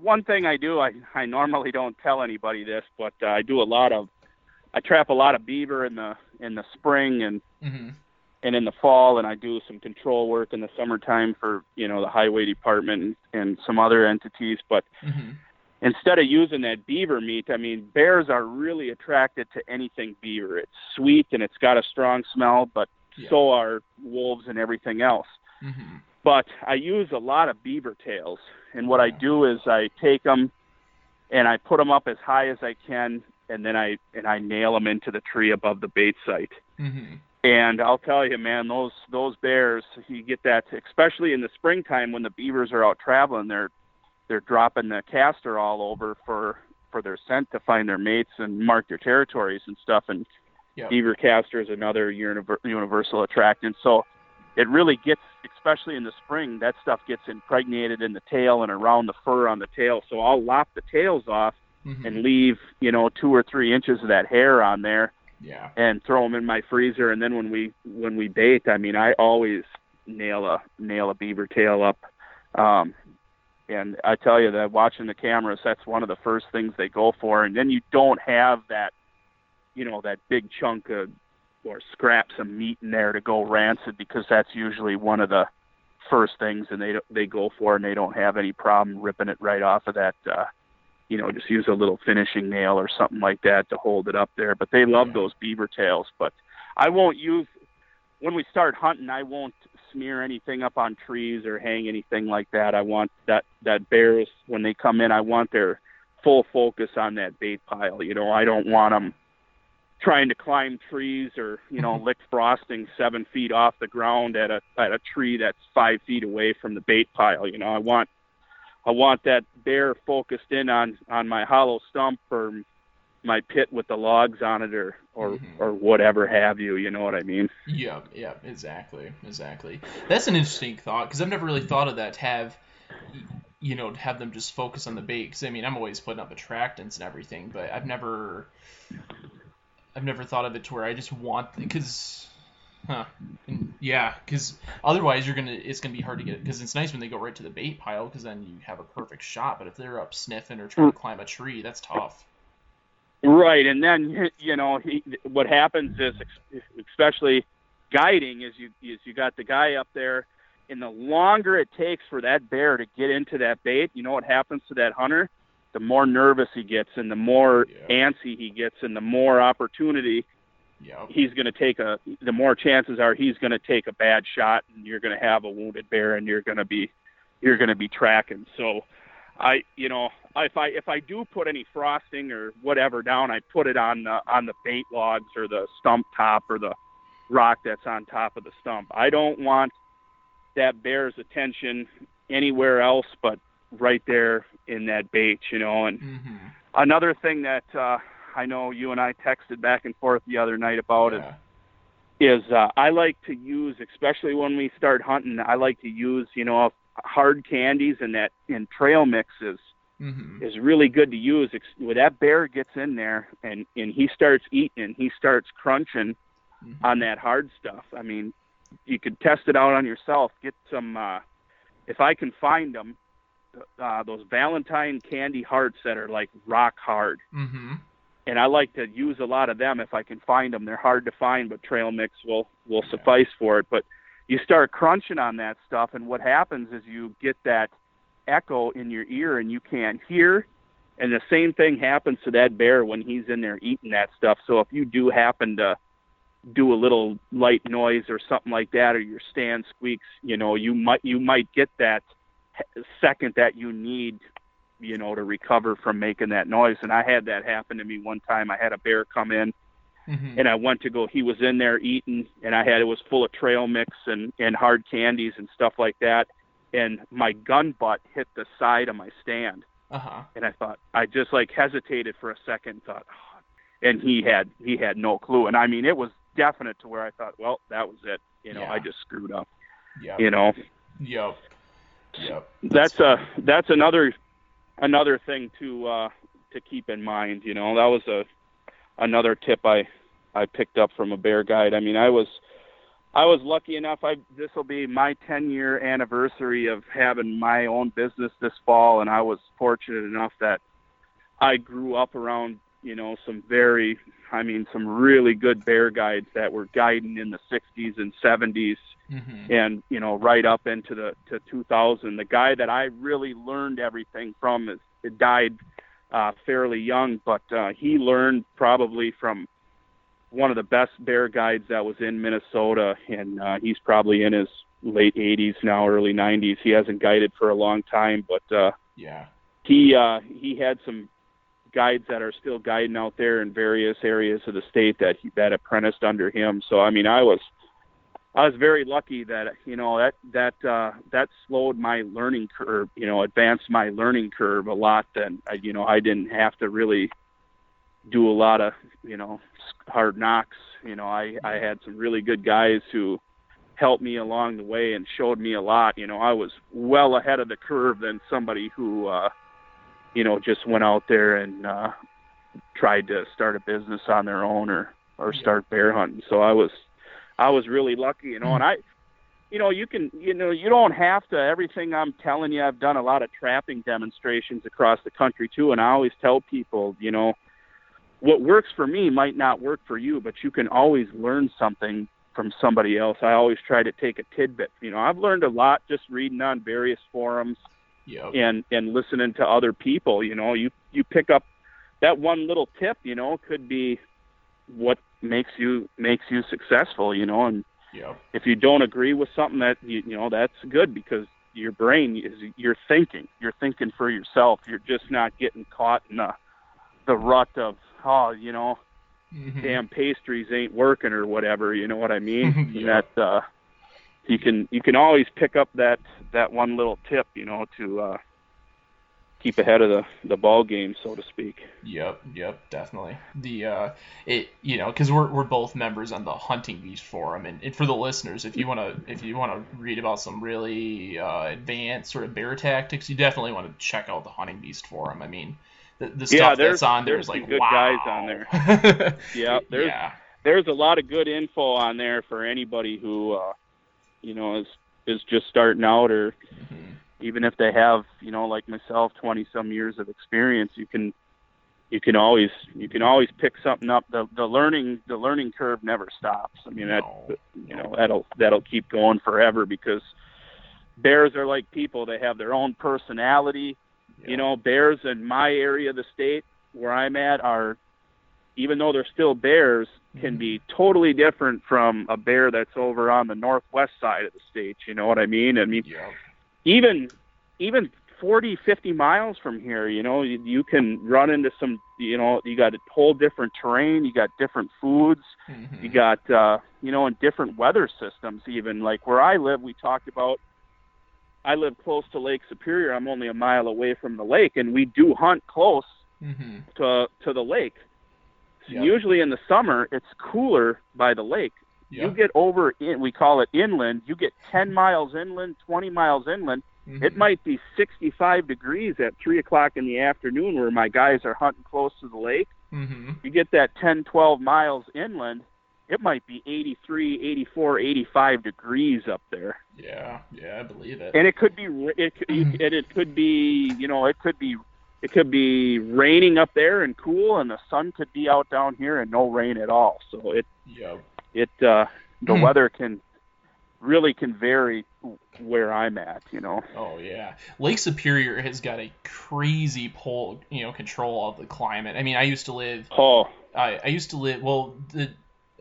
one thing I do I I normally don't tell anybody this, but uh, I do a lot of I trap a lot of beaver in the in the spring and mm-hmm. and in the fall, and I do some control work in the summertime for you know the highway department and, and some other entities. But mm-hmm instead of using that beaver meat, I mean, bears are really attracted to anything beaver. It's sweet and it's got a strong smell, but yeah. so are wolves and everything else. Mm-hmm. But I use a lot of beaver tails, and what I do is I take them and I put them up as high as I can, and then I and I nail them into the tree above the bait site. Mm-hmm. And I'll tell you, man, those those bears, you get that, especially in the springtime when the beavers are out traveling. They're they're dropping the castor all over for for their scent to find their mates and mark their territories and stuff. And yep. beaver castor is another univer- universal attractant. So it really gets, especially in the spring, that stuff gets impregnated in the tail and around the fur on the tail. So I'll lop the tails off mm-hmm. and leave, you know, two or three inches of that hair on there. Yeah. And throw them in my freezer. And then when we when we bait, I mean, I always nail a nail a beaver tail up. Um, and I tell you that watching the cameras, that's one of the first things they go for. And then you don't have that, you know, that big chunk of or scraps of meat in there to go rancid because that's usually one of the first things, and they they go for, and they don't have any problem ripping it right off of that. Uh, you know, just use a little finishing nail or something like that to hold it up there. But they love those beaver tails. But I won't use when we start hunting. I won't smear anything up on trees or hang anything like that. I want that that bears when they come in. I want their full focus on that bait pile. You know, I don't want them trying to climb trees or you know [LAUGHS] lick frosting seven feet off the ground at a at a tree that's five feet away from the bait pile. You know, I want I want that bear focused in on on my hollow stump or my pit with the logs on it or or mm-hmm. or whatever have you. You know what I mean? Yeah, yeah, exactly, exactly. That's an interesting thought because I've never really thought of that. To have you know have them just focus on the bait because I mean I'm always putting up attractants and everything, but I've never I've never thought of it to where I just want because. Huh. And yeah, because otherwise you're gonna it's gonna be hard to get because it's nice when they go right to the bait pile because then you have a perfect shot. But if they're up sniffing or trying to climb a tree, that's tough. Right, and then you know he, what happens is, especially guiding, is you is you got the guy up there, and the longer it takes for that bear to get into that bait, you know what happens to that hunter? The more nervous he gets, and the more yeah. antsy he gets, and the more opportunity yep. he's going to take a. The more chances are he's going to take a bad shot, and you're going to have a wounded bear, and you're going to be you're going to be tracking. So I, you know, if I if I do put any frosting or whatever down, I put it on the on the bait logs or the stump top or the rock that's on top of the stump. I don't want that bear's attention anywhere else but right there in that bait, you know. And mm-hmm. another thing that uh, I know you and I texted back and forth the other night about yeah. is is uh, I like to use, especially when we start hunting, I like to use, you know, hard candies and that and trail mixes mm-hmm. is really good to use. When that bear gets in there and and he starts eating and he starts crunching mm-hmm. on that hard stuff. I mean, you could test it out on yourself. Get some. uh If I can find them, uh, those Valentine candy hearts that are like rock hard. Mm-hmm. And I like to use a lot of them if I can find them. They're hard to find, but trail mix will will yeah. suffice for it. But you start crunching on that stuff, and what happens is you get that echo in your ear and you can't hear. And the same thing happens to that bear when he's in there eating that stuff. So if you do happen to do a little light noise or something like that, or your stand squeaks, you know, you might you might get that second that you need, you know, to recover from making that noise. And I had that happen to me one time. I had a bear come in Mm-hmm. And I went to go. He was in there eating, and I had it was full of trail mix and and hard candies and stuff like that. And my gun butt hit the side of my stand. Uh-huh. And I thought I just like hesitated for a second. Thought, oh. and he had he had no clue. And I mean, it was definite to where I thought, well, that was it. You know, yeah. I just screwed up. Yeah. You know. Yep. Yep. That's, that's a that's another another thing to uh to keep in mind. You know, that was a another tip I I picked up from a bear guide. I mean, I was I was lucky enough. I this will be my 10 year anniversary of having my own business this fall, and I was fortunate enough that I grew up around you know some very I mean some really good bear guides that were guiding in the 60s and 70s mm-hmm. and you know right up into the to 2000 the guy that I really learned everything from is died uh fairly young but uh he learned probably from one of the best bear guides that was in Minnesota, and uh, he's probably in his late 80s now, early 90s. He hasn't guided for a long time, but uh, yeah, he uh, he had some guides that are still guiding out there in various areas of the state that he, that apprenticed under him. So I mean, I was I was very lucky that you know that that uh, that slowed my learning curve, you know, advanced my learning curve a lot. Then you know I didn't have to really do a lot of you know hard knocks. You know, I I had some really good guys who helped me along the way and showed me a lot. You know, I was well ahead of the curve than somebody who uh you know just went out there and uh tried to start a business on their own or or start bear hunting. So I was I was really lucky, you know, and hmm. I you know, you can, you know, you don't have to. Everything I'm telling you, I've done a lot of trapping demonstrations across the country too, and I always tell people, you know, what works for me might not work for you, but you can always learn something from somebody else. I always try to take a tidbit. You know, I've learned a lot just reading on various forums yep. and and listening to other people. You know, you you pick up that one little tip. You know, could be what makes you makes you successful, you know. And if you don't agree with something, that you, you know that's good because your brain is you're thinking, you're thinking for yourself. You're just not getting caught in the the rut of oh, you know, mm-hmm. damn pastries ain't working or whatever. You know what I mean? [LAUGHS] yeah. That uh, you can you can always pick up that that one little tip, you know, to uh, keep ahead of the the ball game, so to speak. Yep, yep, definitely. The uh, it you know because we're we're both members on the Hunting Beast forum, and, and for the listeners, if you want to if you want to read about some really uh, advanced sort of bear tactics, you definitely want to check out the Hunting Beast forum. I mean, the, the stuff yeah, that's on there is like good wow. guys on there. [LAUGHS] yeah, there's yeah. there's a lot of good info on there for anybody who uh, you know is is just starting out or. Mm-hmm even if they have, you know, like myself, 20 some years of experience, you can you can always you can always pick something up. The the learning the learning curve never stops. I mean no. that you know that'll that'll keep going forever because bears are like people. They have their own personality. Yeah. You know, bears in my area of the state where I'm at are even though they're still bears, can mm-hmm. be totally different from a bear that's over on the northwest side of the state. You know what I mean? I mean, yeah even even 40 50 miles from here you know you, you can run into some you know you got a whole different terrain you got different foods mm-hmm. you got uh you know and different weather systems even like where i live we talked about i live close to lake superior i'm only a mile away from the lake and we do hunt close mm-hmm. to to the lake so yep. usually in the summer it's cooler by the lake yeah. You get over in we call it inland. You get 10 miles inland, 20 miles inland. Mm-hmm. It might be 65 degrees at three o'clock in the afternoon where my guys are hunting close to the lake. Mm-hmm. You get that 10, 12 miles inland. It might be 83, 84, 85 degrees up there. Yeah, yeah, I believe it. And it could be it could, mm-hmm. it, it could be you know it could be it could be raining up there and cool, and the sun could be out down here and no rain at all. So it yep it uh, the hmm. weather can really can vary where I'm at, you know. Oh yeah, Lake Superior has got a crazy pull, you know, control of the climate. I mean, I used to live. Oh. I, I used to live. Well, the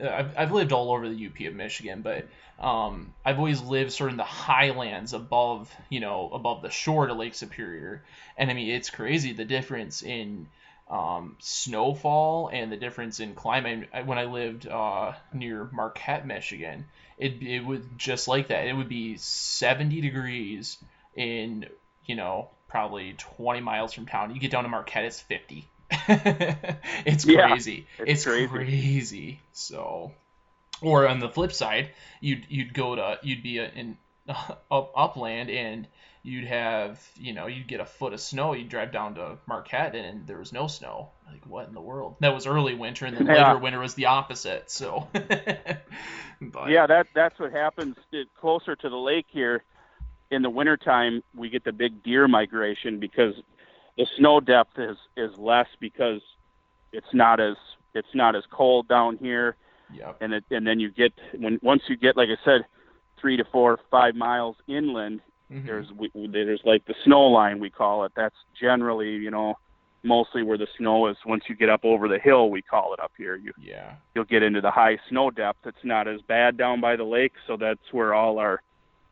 uh, I've, I've lived all over the UP of Michigan, but um, I've always lived sort of in the highlands above, you know, above the shore to Lake Superior. And I mean, it's crazy the difference in um, snowfall and the difference in climate. When I lived uh, near Marquette, Michigan, it it was just like that. It would be 70 degrees in you know probably 20 miles from town. You get down to Marquette, it's 50. [LAUGHS] it's crazy. Yeah, it's, it's crazy. crazy. So, or on the flip side, you'd you'd go to you'd be in [LAUGHS] up upland and you'd have, you know, you'd get a foot of snow. You'd drive down to Marquette and there was no snow. Like, what in the world? That was early winter, and then yeah. later winter was the opposite. So, [LAUGHS] but. yeah, that that's what happens closer to the lake here. In the wintertime, we get the big deer migration because the snow depth is is less because it's not as it's not as cold down here. Yep. And it, and then you get when once you get like I said, three to four five miles inland, Mm-hmm. There's we, there's like the snow line we call it. That's generally you know mostly where the snow is. Once you get up over the hill, we call it up here. You yeah you'll get into the high snow depth. It's not as bad down by the lake, so that's where all our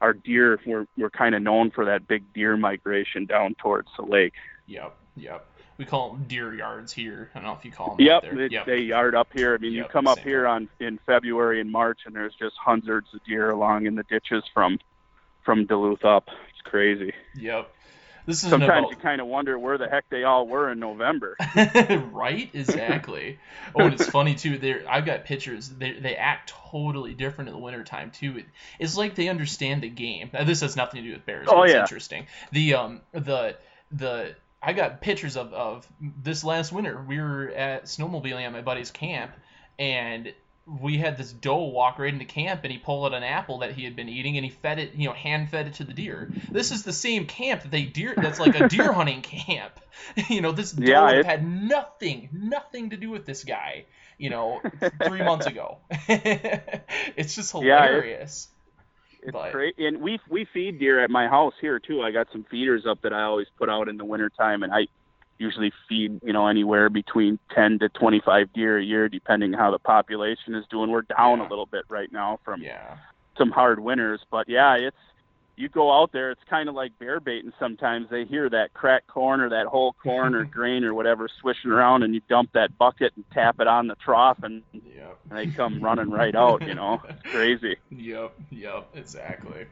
our deer we're we're kind of known for that big deer migration down towards the lake. Yep, yep. We call them deer yards here. I don't know if you call them. Yep, it, yep. they yard up here. I mean, yep, you come up here on in February and March, and there's just hundreds of deer along in the ditches from from Duluth up. It's crazy. Yep. This is sometimes about... you kind of wonder where the heck they all were in November. [LAUGHS] right? Exactly. oh, and it's funny too. There, I've got pictures. They they act totally different in the wintertime too. It, it's like they understand the game. Now, this has nothing to do with bears. Oh it's yeah. Interesting. The um the the I got pictures of of this last winter. We were at snowmobiling at my buddy's camp, and we had this doe walk right into camp and he pulled out an apple that he had been eating and he fed it, you know, hand fed it to the deer. This is the same camp that they deer that's like a [LAUGHS] deer hunting camp. [LAUGHS] You know, this doe yeah, had nothing, nothing to do with this guy, you know, three [LAUGHS] months ago. it's just hilarious. Yeah, it's, it's great. And we we feed deer at my house here too. I got some feeders up that I always put out in the wintertime and I usually feed you know anywhere between 10 to 25 deer a year depending how the population is doing we're down yeah. a little bit right now from yeah. some hard winters but yeah it's you go out there it's kind of like bear baiting sometimes they hear that cracked corn or that whole corn or [LAUGHS] grain or whatever swishing around and you dump that bucket and tap it on the trough and, yep. and they come running right out you know [LAUGHS] it's crazy yep yep exactly